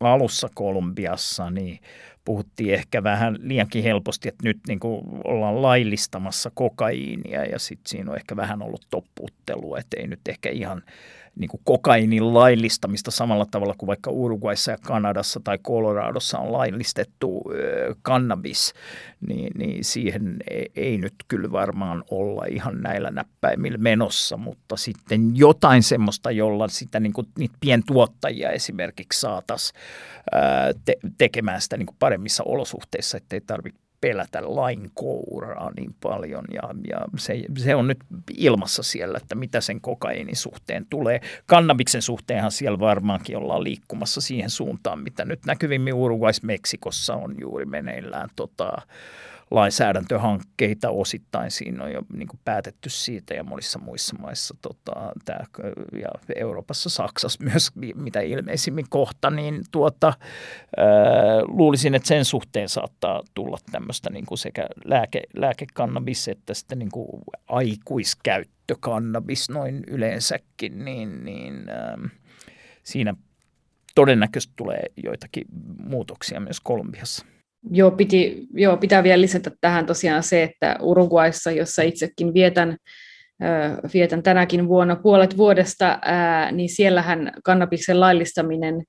alussa Kolumbiassa, niin puhuttiin ehkä vähän liiankin helposti, että nyt niin kuin ollaan laillistamassa kokaiinia ja sitten siinä on ehkä vähän ollut toppuuttelua, että ei nyt ehkä ihan niin kuin kokainin laillistamista samalla tavalla kuin vaikka Uruguayssa ja Kanadassa tai Coloradossa on laillistettu kannabis, niin, niin siihen ei, ei nyt kyllä varmaan olla ihan näillä näppäimillä menossa, mutta sitten jotain semmoista, jolla sitä niin kuin, niitä pientuottajia esimerkiksi saataisiin te, tekemään sitä niin kuin paremmissa olosuhteissa, ettei tarvitse pelätä lain kouraa niin paljon ja, ja se, se on nyt ilmassa siellä, että mitä sen kokainin suhteen tulee. Kannabiksen suhteenhan siellä varmaankin ollaan liikkumassa siihen suuntaan, mitä nyt näkyvimmin Uruguais Meksikossa on juuri meneillään tota, lainsäädäntöhankkeita osittain. Siinä on jo niin kuin päätetty siitä ja monissa muissa maissa tota, tää, ja Euroopassa, Saksassa myös mitä ilmeisimmin kohta, niin tuota, ää, luulisin, että sen suhteen saattaa tulla tämmöistä niin kuin sekä lääke, lääkekannabis että sitten niin kuin aikuiskäyttökannabis noin yleensäkin, niin, niin ää, siinä todennäköisesti tulee joitakin muutoksia myös Kolumbiassa. Joo, piti, joo, pitää vielä lisätä tähän tosiaan se, että Uruguayssa, jossa itsekin vietän, vietän tänäkin vuonna puolet vuodesta, niin siellähän kannabiksen laillistaminen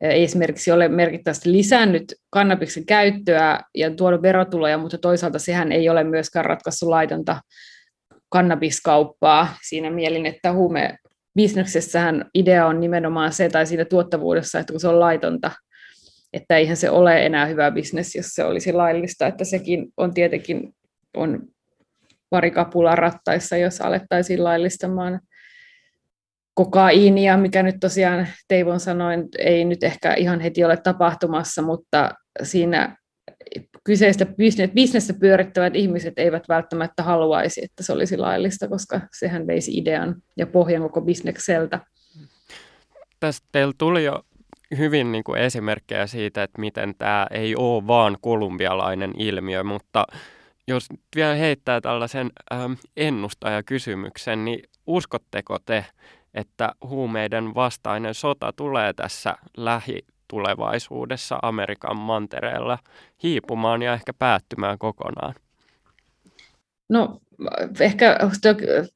ei esimerkiksi ole merkittävästi lisännyt kannabiksen käyttöä ja tuonut verotuloja, mutta toisaalta sehän ei ole myöskään ratkaissut laitonta kannabiskauppaa siinä mielin, että huume bisneksessähän idea on nimenomaan se, tai siinä tuottavuudessa, että kun se on laitonta, että eihän se ole enää hyvä bisnes, jos se olisi laillista, että sekin on tietenkin on pari kapulaa rattaissa, jos alettaisiin laillistamaan kokaiinia, mikä nyt tosiaan Teivon sanoin, ei nyt ehkä ihan heti ole tapahtumassa, mutta siinä kyseistä bisnestä pyörittävät ihmiset eivät välttämättä haluaisi, että se olisi laillista, koska sehän veisi idean ja pohjan koko bisnekseltä. Tästä teillä tuli jo hyvin niin kuin esimerkkejä siitä, että miten tämä ei ole vaan kolumbialainen ilmiö, mutta jos vielä heittää tällaisen ähm, ennustajakysymyksen, niin uskotteko te, että huumeiden vastainen sota tulee tässä lähitulevaisuudessa Amerikan mantereella hiipumaan ja ehkä päättymään kokonaan? No ehkä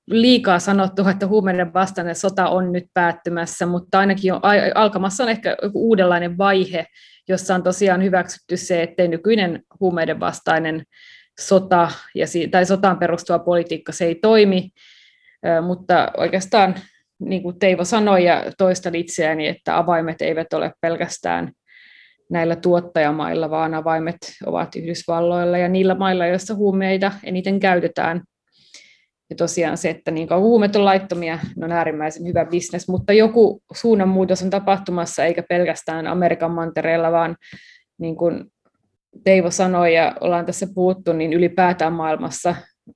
liikaa sanottu, että huumeiden vastainen sota on nyt päättymässä, mutta ainakin on, alkamassa on ehkä uudenlainen vaihe, jossa on tosiaan hyväksytty se, että nykyinen huumeiden vastainen sota ja, tai sotaan perustuva politiikka se ei toimi, mutta oikeastaan niin kuin Teivo sanoi ja toistan itseäni, että avaimet eivät ole pelkästään näillä tuottajamailla, vaan avaimet ovat Yhdysvalloilla ja niillä mailla, joissa huumeita eniten käytetään. Ja tosiaan se, että niin kauan huumeet on laittomia, ne on äärimmäisen hyvä bisnes, mutta joku suunnanmuutos on tapahtumassa, eikä pelkästään Amerikan mantereella, vaan niin kuin Teivo sanoi ja ollaan tässä puhuttu, niin ylipäätään maailmassa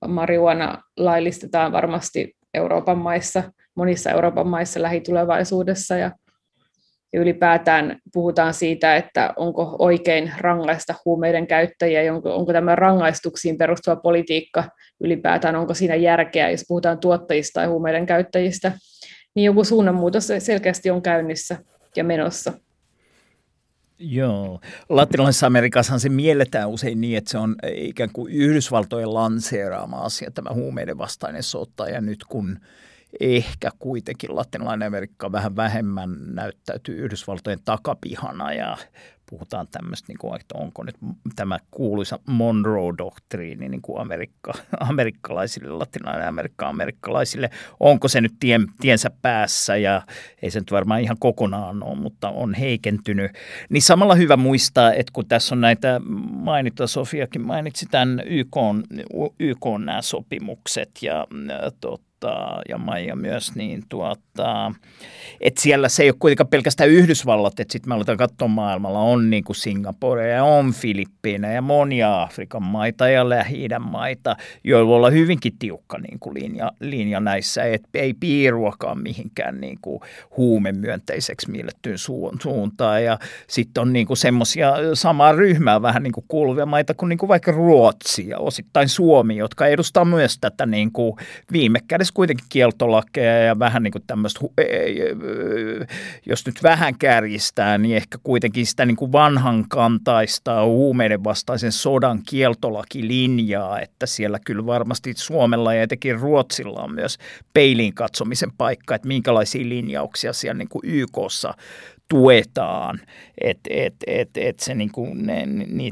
marihuana laillistetaan varmasti Euroopan maissa, monissa Euroopan maissa lähitulevaisuudessa ja ja ylipäätään puhutaan siitä, että onko oikein rangaista huumeiden käyttäjiä, onko, onko tämä rangaistuksiin perustuva politiikka ylipäätään, onko siinä järkeä, jos puhutaan tuottajista tai huumeiden käyttäjistä, niin joku suunnanmuutos selkeästi on käynnissä ja menossa. Joo. Latinalaisessa Amerikassahan se mielletään usein niin, että se on ikään kuin Yhdysvaltojen lanseeraama asia, tämä huumeiden vastainen sota. Ja nyt kun ehkä kuitenkin latinalainen Amerikka vähän vähemmän näyttäytyy Yhdysvaltojen takapihana ja puhutaan tämmöistä, niin kuin, että onko nyt tämä kuuluisa Monroe-doktriini niin kuin Amerikka, amerikkalaisille, latinalainen Amerikka amerikkalaisille, onko se nyt tien, tiensä päässä ja ei se nyt varmaan ihan kokonaan ole, mutta on heikentynyt. Niin samalla hyvä muistaa, että kun tässä on näitä mainittuja, Sofiakin mainitsi tämän YK, YK nämä sopimukset ja, ja tot, tuota, ja Maija myös, niin tuota, että siellä se ei ole kuitenkaan pelkästään Yhdysvallat, että sitten me aletaan katsoa maailmalla, on niin kuin Singapore ja on Filippiinä ja monia Afrikan maita ja lähi maita, joilla voi olla hyvinkin tiukka niin kuin linja, linja näissä, että ei piiruakaan mihinkään niin kuin huumemyönteiseksi miellettyyn suuntaan. Ja sitten on niin kuin semmoisia samaa ryhmää vähän niin kuin kuuluvia maita kuin, niin kuin vaikka Ruotsi ja osittain Suomi, jotka edustaa myös tätä niin kuin viime kädessä kuitenkin kieltolakeja ja vähän niin kuin tämmöistä, e, e, jos nyt vähän kärjistää, niin ehkä kuitenkin sitä niin kuin vanhan kantaista huumeiden vastaisen sodan kieltolakilinjaa, että siellä kyllä varmasti Suomella ja etenkin Ruotsilla on myös peiliin katsomisen paikka, että minkälaisia linjauksia siellä niin kuin YKssa tuetaan, että et, et, et se niinku, ne,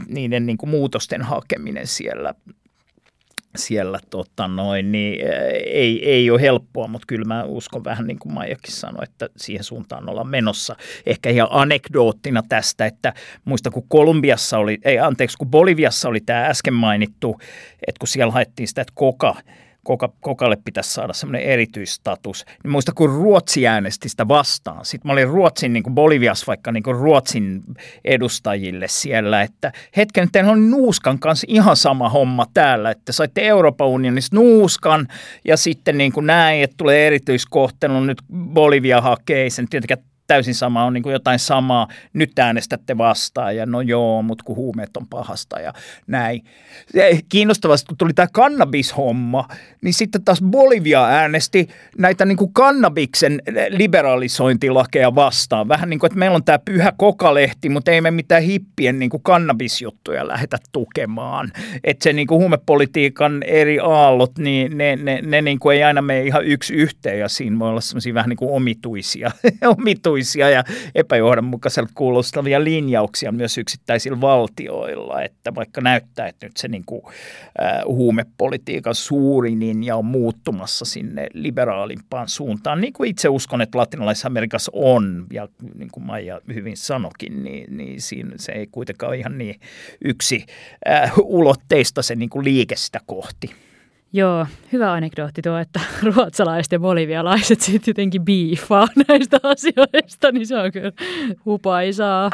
niiden niinku muutosten hakeminen siellä siellä tota noin, niin ei, ei ole helppoa, mutta kyllä mä uskon vähän niin kuin Maijakin sanoi, että siihen suuntaan ollaan menossa. Ehkä ihan anekdoottina tästä, että muista kun Kolumbiassa oli, ei anteeksi, kun Boliviassa oli tämä äsken mainittu, että kun siellä haettiin sitä, että koka Koka, Kokalle pitäisi saada semmoinen erityistatus. Niin muista, kun Ruotsi äänesti sitä vastaan. Sitten mä olin Ruotsin, niin kuin Bolivias vaikka niin kuin Ruotsin edustajille siellä, että hetken, teillä on nuuskan kanssa ihan sama homma täällä, että saitte Euroopan unionissa nuuskan ja sitten niin kuin näin, että tulee erityiskohtelu, nyt Bolivia hakee, sen tietenkään täysin sama, on niin kuin jotain samaa, nyt äänestätte vastaan ja no joo, mutta kun huumeet on pahasta ja näin. Kiinnostavasti, kun tuli tämä kannabishomma, niin sitten taas Bolivia äänesti näitä niin kuin kannabiksen liberalisointilakeja vastaan. Vähän niin kuin, että meillä on tämä pyhä kokalehti, mutta ei me mitään hippien niin kuin kannabisjuttuja lähetä tukemaan. Että se niin kuin huumepolitiikan eri aallot, niin ne, ne, ne niin kuin ei aina mene ihan yksi yhteen ja siinä voi olla semmoisia vähän niin kuin omituisia, omituisia omituisia ja epäjohdonmukaiselta kuulostavia linjauksia myös yksittäisillä valtioilla, että vaikka näyttää, että nyt se niin kuin, äh, huumepolitiikan suuri linja on muuttumassa sinne liberaalimpaan suuntaan, niin kuin itse uskon, että latinalaisessa Amerikassa on, ja niin kuin Maija hyvin sanokin, niin, niin siinä se ei kuitenkaan ole ihan niin yksi äh, ulotteista se niin kuin liike sitä kohti. Joo, hyvä anekdootti tuo, että ruotsalaiset ja bolivialaiset sitten jotenkin biifaa näistä asioista, niin se on kyllä hupaisaa.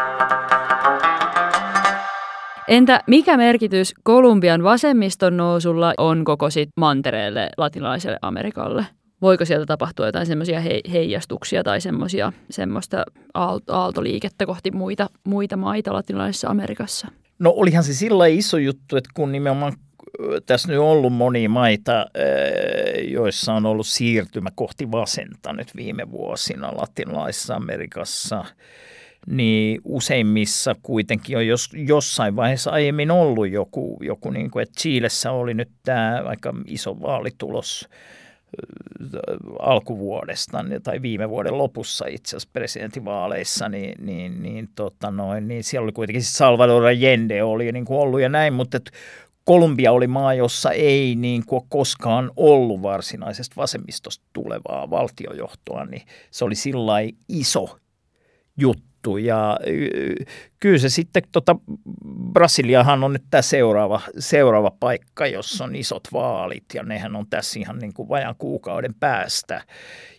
Entä mikä merkitys Kolumbian vasemmiston nousulla on koko sit mantereelle latinalaiselle Amerikalle? Voiko sieltä tapahtua jotain semmoisia he, heijastuksia tai semmoisia, semmoista aaltoliikettä kohti muita, muita maita latinalaisessa Amerikassa? No olihan se sillä iso juttu, että kun nimenomaan tässä nyt ollut monia maita, joissa on ollut siirtymä kohti vasenta nyt viime vuosina latinalaisessa Amerikassa, niin useimmissa kuitenkin on jos, jossain vaiheessa aiemmin ollut joku, joku niin kuin, että Chiilessä oli nyt tämä aika iso vaalitulos alkuvuodesta tai viime vuoden lopussa itse asiassa presidentinvaaleissa, niin, niin, niin, tota noin, niin siellä oli kuitenkin Salvador Allende oli niin kuin ollut ja näin, mutta Kolumbia oli maa, jossa ei niin kuin koskaan ollut varsinaisesta vasemmistosta tulevaa valtiojohtoa, niin se oli sillä iso juttu. Ja kyllä se sitten, tota, Brasiliahan on nyt tämä seuraava, seuraava paikka, jossa on isot vaalit ja nehän on tässä ihan niin kuin vajan kuukauden päästä.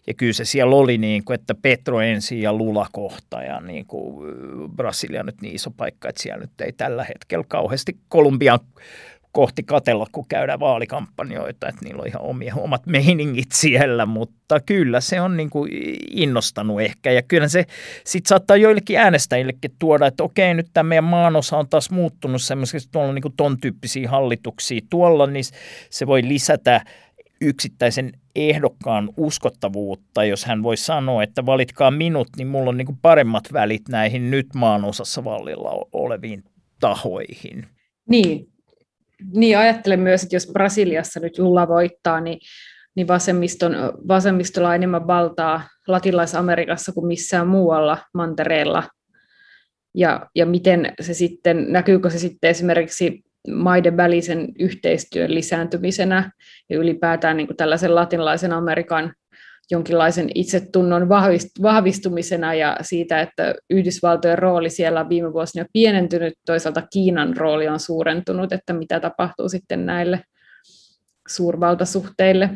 Ja kyllä se siellä oli, niin kuin, että Petro ensin ja Lula kohta ja niin kuin Brasilia nyt niin iso paikka, että siellä nyt ei tällä hetkellä kauheasti Kolumbian kohti katella, kun käydään vaalikampanjoita, että niillä on ihan omia, omat meiningit siellä, mutta kyllä se on niin kuin innostanut ehkä. Ja kyllä se sitten saattaa joillekin äänestäjillekin tuoda, että okei nyt tämä meidän maanosa on taas muuttunut semmoiseksi, että tuolla on niin kuin ton tyyppisiä hallituksia tuolla, niin se voi lisätä yksittäisen ehdokkaan uskottavuutta, jos hän voi sanoa, että valitkaa minut, niin mulla on niin kuin paremmat välit näihin nyt maanosassa vallilla oleviin tahoihin. Niin, niin ajattelen myös, että jos Brasiliassa nyt Lula voittaa, niin, niin vasemmiston, vasemmistolla on enemmän valtaa latinalais-Amerikassa kuin missään muualla mantereella. Ja, ja miten se sitten, näkyykö se sitten esimerkiksi maiden välisen yhteistyön lisääntymisenä ja ylipäätään niin kuin tällaisen latinalaisen Amerikan jonkinlaisen itsetunnon vahvistumisena ja siitä, että Yhdysvaltojen rooli siellä on viime vuosina pienentynyt, toisaalta Kiinan rooli on suurentunut, että mitä tapahtuu sitten näille suurvaltasuhteille.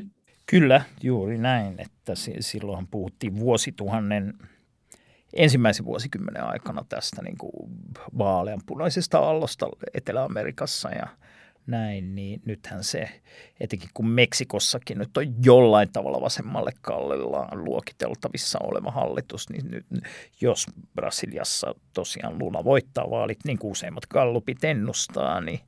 Kyllä, juuri näin, että silloin puhuttiin vuosituhannen ensimmäisen vuosikymmenen aikana tästä niin kuin vaaleanpunaisesta allosta Etelä-Amerikassa ja näin, niin nythän se, etenkin kun Meksikossakin nyt on jollain tavalla vasemmalle kallellaan luokiteltavissa oleva hallitus, niin nyt jos Brasiliassa tosiaan Lula voittaa vaalit, niin kuin useimmat gallupit ennustaa, niin,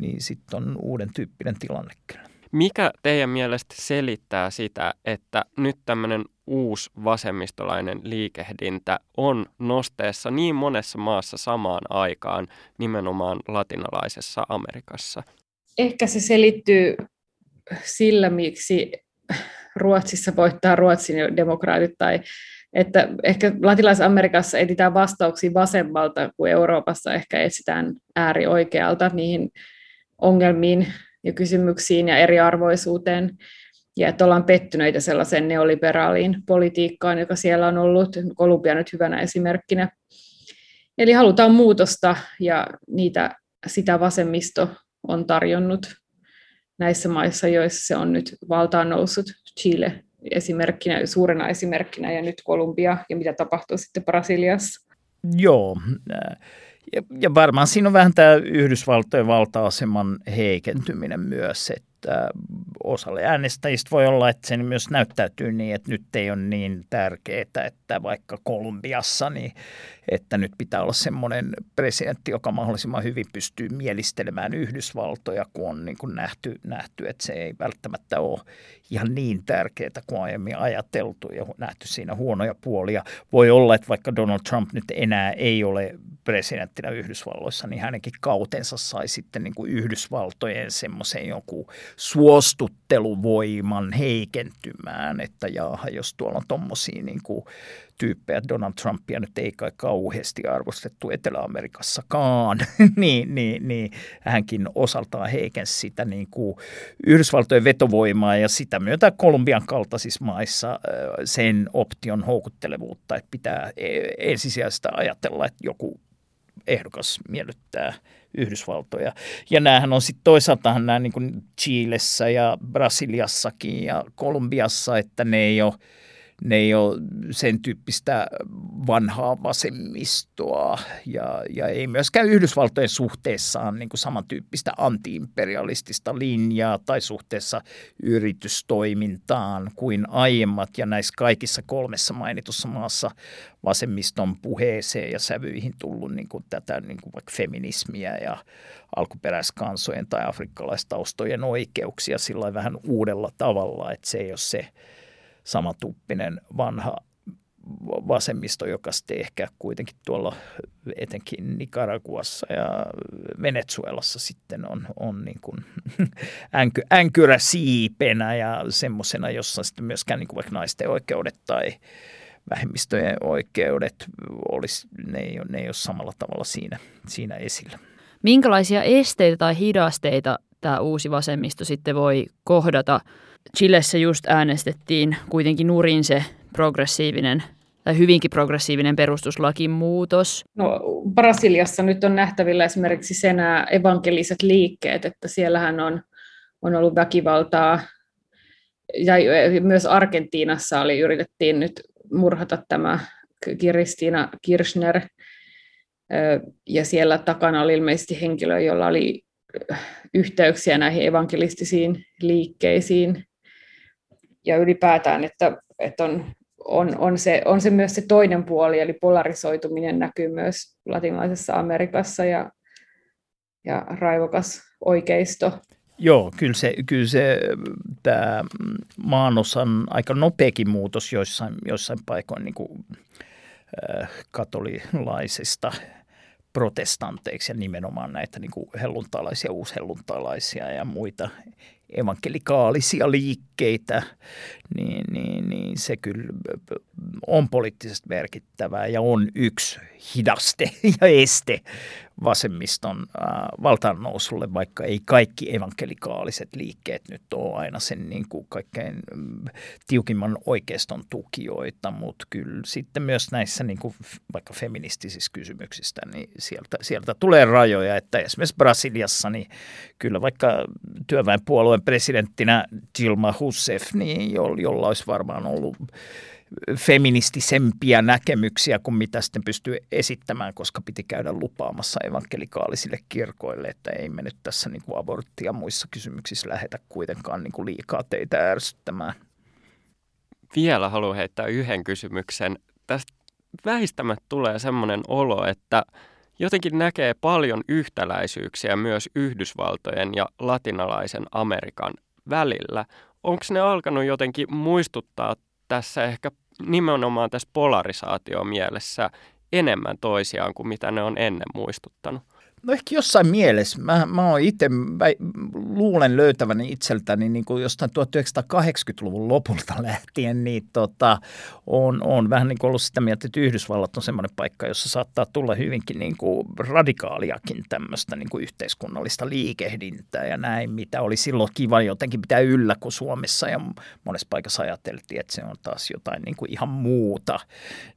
niin sitten on uuden tyyppinen tilanne kyllä. Mikä teidän mielestä selittää sitä, että nyt tämmöinen uusi vasemmistolainen liikehdintä on nosteessa niin monessa maassa samaan aikaan, nimenomaan latinalaisessa Amerikassa? Ehkä se selittyy sillä, miksi Ruotsissa voittaa Ruotsin demokraatit tai että ehkä latinalaisessa Amerikassa etsitään vastauksia vasemmalta, kuin Euroopassa ehkä etsitään äärioikealta niihin ongelmiin ja kysymyksiin ja eriarvoisuuteen ja että ollaan pettyneitä sellaiseen neoliberaaliin politiikkaan, joka siellä on ollut, Kolumbia nyt hyvänä esimerkkinä. Eli halutaan muutosta ja niitä, sitä vasemmisto on tarjonnut näissä maissa, joissa se on nyt valtaan noussut. Chile esimerkkinä, suurena esimerkkinä ja nyt Kolumbia ja mitä tapahtuu sitten Brasiliassa. Joo, ja, ja varmaan siinä on vähän tämä Yhdysvaltojen valta-aseman heikentyminen myös, että että osalle äänestäjistä voi olla, että se myös näyttäytyy niin, että nyt ei ole niin tärkeää, että vaikka Kolumbiassa, niin että nyt pitää olla semmoinen presidentti, joka mahdollisimman hyvin pystyy mielistelemään Yhdysvaltoja, kun on niin kuin nähty, nähty, että se ei välttämättä ole ihan niin tärkeää kuin aiemmin ajateltu ja nähty siinä huonoja puolia. Voi olla, että vaikka Donald Trump nyt enää ei ole presidenttinä Yhdysvalloissa, niin hänenkin kautensa sai sitten niin kuin Yhdysvaltojen semmoisen joku suostutteluvoiman heikentymään, että jaaha, jos tuolla on tommosia niin tyyppejä, Donald Trumpia nyt ei kai kauheasti arvostettu Etelä-Amerikassakaan, niin, niin, niin hänkin osaltaan heikensi sitä niin kuin Yhdysvaltojen vetovoimaa ja sitä myötä Kolumbian kaltaisissa maissa sen option houkuttelevuutta, että pitää e, ensisijaisesti ajatella, että joku ehdokas miellyttää Yhdysvaltoja. Ja näähän on sitten toisaalta nämä niin kuin Chilessä ja Brasiliassakin ja Kolumbiassa, että ne ei ole ne ei ole sen tyyppistä vanhaa vasemmistoa ja, ja ei myöskään Yhdysvaltojen suhteessaan niin kuin samantyyppistä antiimperialistista linjaa tai suhteessa yritystoimintaan kuin aiemmat. Ja näissä kaikissa kolmessa mainitussa maassa vasemmiston puheeseen ja sävyihin tullut niin kuin tätä niin kuin vaikka feminismiä ja alkuperäiskansojen tai afrikkalaistaustojen oikeuksia sillä vähän uudella tavalla, että se ei ole se – samatuppinen vanha vasemmisto, joka sitten ehkä kuitenkin tuolla etenkin Nicaraguassa ja Venezuelassa sitten on, on niin kuin änky, änkyrä siipenä ja semmoisena, jossa sitten myöskään niin kuin vaikka naisten oikeudet tai vähemmistöjen oikeudet olisi, ne ei, ne ei ole samalla tavalla siinä, siinä esillä. Minkälaisia esteitä tai hidasteita tämä uusi vasemmisto sitten voi kohdata – Chilessä just äänestettiin kuitenkin nurin se progressiivinen tai hyvinkin progressiivinen perustuslakimuutos. No, Brasiliassa nyt on nähtävillä esimerkiksi sen nämä evankeliset liikkeet, että siellähän on, on ollut väkivaltaa. Ja myös Argentiinassa oli, yritettiin nyt murhata tämä Kiristina Kirchner, ja siellä takana oli ilmeisesti henkilö, jolla oli yhteyksiä näihin evankelistisiin liikkeisiin ja ylipäätään, että, että on, on, on, se, on se myös se toinen puoli, eli polarisoituminen näkyy myös latinalaisessa Amerikassa ja, ja raivokas oikeisto. Joo, kyllä se, kyllä se tämä maanosan aika nopeakin muutos joissain, joissain paikoin niin kuin, äh, katolilaisista protestanteiksi ja nimenomaan näitä niin kuin helluntalaisia, uushelluntalaisia ja muita evankelikaalisia liikkeitä, niin, niin, niin se kyllä on poliittisesti merkittävää ja on yksi hidaste ja este vasemmiston äh, valtaan nousulle, vaikka ei kaikki evankelikaaliset liikkeet nyt ole aina sen niin kuin kaikkein mm, tiukimman oikeiston tukijoita, mutta kyllä sitten myös näissä niin kuin vaikka feministisissä kysymyksistä, niin sieltä, sieltä tulee rajoja, että esimerkiksi Brasiliassa, niin kyllä vaikka työväenpuolueen presidenttinä Dilma Rousseff, niin jolla olisi varmaan ollut feministisempiä näkemyksiä kuin mitä sitten pystyy esittämään, koska piti käydä lupaamassa evankelikaalisille kirkoille, että ei me nyt tässä niin kuin aborttia muissa kysymyksissä lähetä kuitenkaan niin kuin liikaa teitä ärsyttämään. Vielä haluan heittää yhden kysymyksen. Tästä väistämättä tulee semmoinen olo, että jotenkin näkee paljon yhtäläisyyksiä myös Yhdysvaltojen ja latinalaisen Amerikan välillä. Onko ne alkanut jotenkin muistuttaa tässä ehkä nimenomaan tässä polarisaatio mielessä enemmän toisiaan kuin mitä ne on ennen muistuttanut. No ehkä jossain mielessä. Mä, mä oon itse, luulen löytäväni itseltäni niin kuin jostain 1980-luvun lopulta lähtien, niin tota, on, on vähän niin kuin ollut sitä mieltä, että Yhdysvallat on semmoinen paikka, jossa saattaa tulla hyvinkin niin kuin radikaaliakin tämmöistä niin kuin yhteiskunnallista liikehdintää ja näin, mitä oli silloin kiva jotenkin pitää yllä kuin Suomessa ja monessa paikassa ajateltiin, että se on taas jotain niin kuin ihan muuta.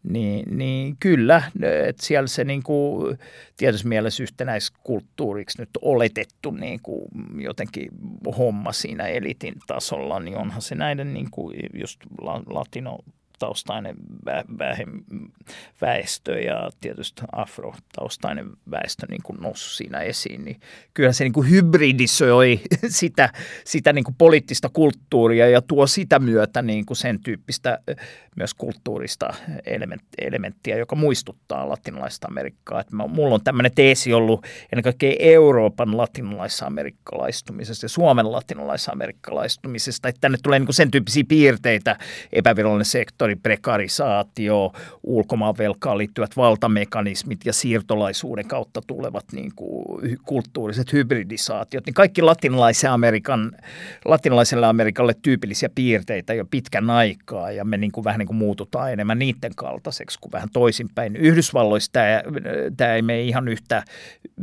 Niin, niin kyllä, että siellä se niin kuin, tietysti mielessä yhtenä yhtenäiskulttuuriksi nyt oletettu niin kuin jotenkin homma siinä elitin tasolla, niin onhan se näiden niin kuin just latino taustainen väestö ja tietysti afrotaustainen väestö niin kuin noussut siinä esiin, niin kyllä se niin kuin hybridisoi sitä, sitä niin kuin poliittista kulttuuria ja tuo sitä myötä niin kuin sen tyyppistä myös kulttuurista elementtiä, joka muistuttaa latinalaista Amerikkaa. Että mulla on tämmöinen teesi ollut ennen kaikkea Euroopan latinalais-amerikkalaistumisesta ja Suomen latinalais-amerikkalaistumisesta, että tänne tulee niin kuin sen tyyppisiä piirteitä, epävirallinen sektori, prekarisaatio, ulkomaanvelkaan liittyvät valtamekanismit ja siirtolaisuuden kautta tulevat niin kuin kulttuuriset hybridisaatiot, niin kaikki Amerikan, latinalaiselle Amerikalle tyypillisiä piirteitä jo pitkän aikaa ja me niin kuin vähän niin kuin muututaan enemmän niiden kaltaiseksi kuin vähän toisinpäin. Yhdysvalloissa tämä, tämä ei mene ihan yhtä,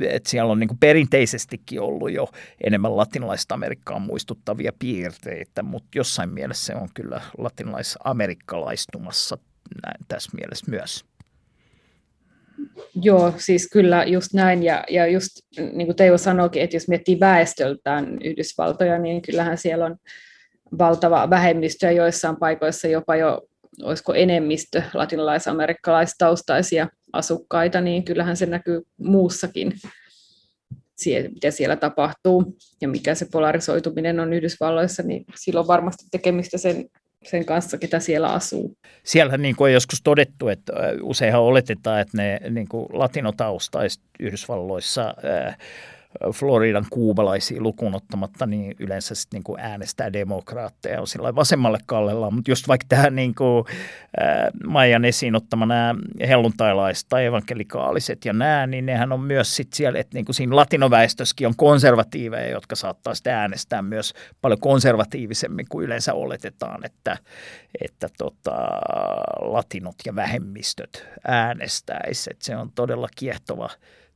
että siellä on niin kuin perinteisestikin ollut jo enemmän latinalaista Amerikkaa muistuttavia piirteitä, mutta jossain mielessä se on kyllä latinalais-amerikkalaistumassa näin, tässä mielessä myös. Joo, siis kyllä just näin. Ja, ja just niin kuin Teivo sanoikin, että jos miettii väestöltään Yhdysvaltoja, niin kyllähän siellä on valtava vähemmistö ja joissain paikoissa jopa jo olisiko enemmistö latinalaisamerikkalaistaustaisia asukkaita, niin kyllähän se näkyy muussakin, mitä siellä tapahtuu ja mikä se polarisoituminen on Yhdysvalloissa, niin silloin varmasti tekemistä sen, sen kanssa, ketä siellä asuu. Siellä niin kuin on joskus todettu, että useinhan oletetaan, että ne niin kuin latinotaustaiset Yhdysvalloissa ää, Floridan kuubalaisia lukuun ottamatta, niin yleensä sit niin äänestää demokraatteja on sillä vasemmalle kallella. Mutta just vaikka tähän niin kuin, äh, Maijan esiin ottama nämä helluntailaiset tai evankelikaaliset ja nämä, niin nehän on myös sit siellä, että niin kuin siinä latinoväestössäkin on konservatiiveja, jotka saattaa sitten äänestää myös paljon konservatiivisemmin kuin yleensä oletetaan, että, että tota, latinot ja vähemmistöt äänestäisivät. Se on todella kiehtova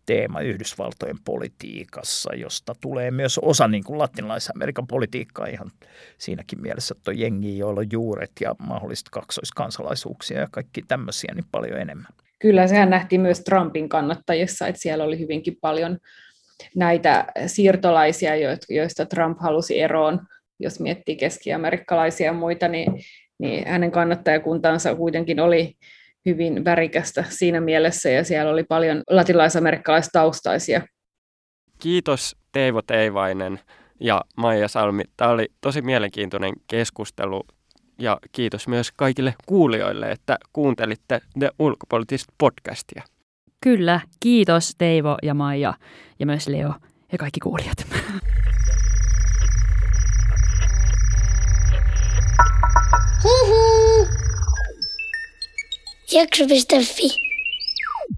teema Yhdysvaltojen politiikassa, josta tulee myös osa niin kuin latinalais-Amerikan politiikkaa ihan siinäkin mielessä, että on jengi, joilla on juuret ja mahdollisesti kaksoiskansalaisuuksia ja kaikki tämmöisiä niin paljon enemmän. Kyllä, sehän nähtiin myös Trumpin kannattajissa, että siellä oli hyvinkin paljon näitä siirtolaisia, joista Trump halusi eroon, jos miettii keski-amerikkalaisia ja muita, niin, niin hänen kannattajakuntansa kuitenkin oli hyvin värikästä siinä mielessä ja siellä oli paljon latinalaisamerikkalaistaustaisia. Kiitos Teivo Teivainen ja Maija Salmi. Tämä oli tosi mielenkiintoinen keskustelu ja kiitos myös kaikille kuulijoille, että kuuntelitte The Ulkopoliittista podcastia. Kyllä, kiitos Teivo ja Maija ja myös Leo ja kaikki kuulijat. Jakso.fi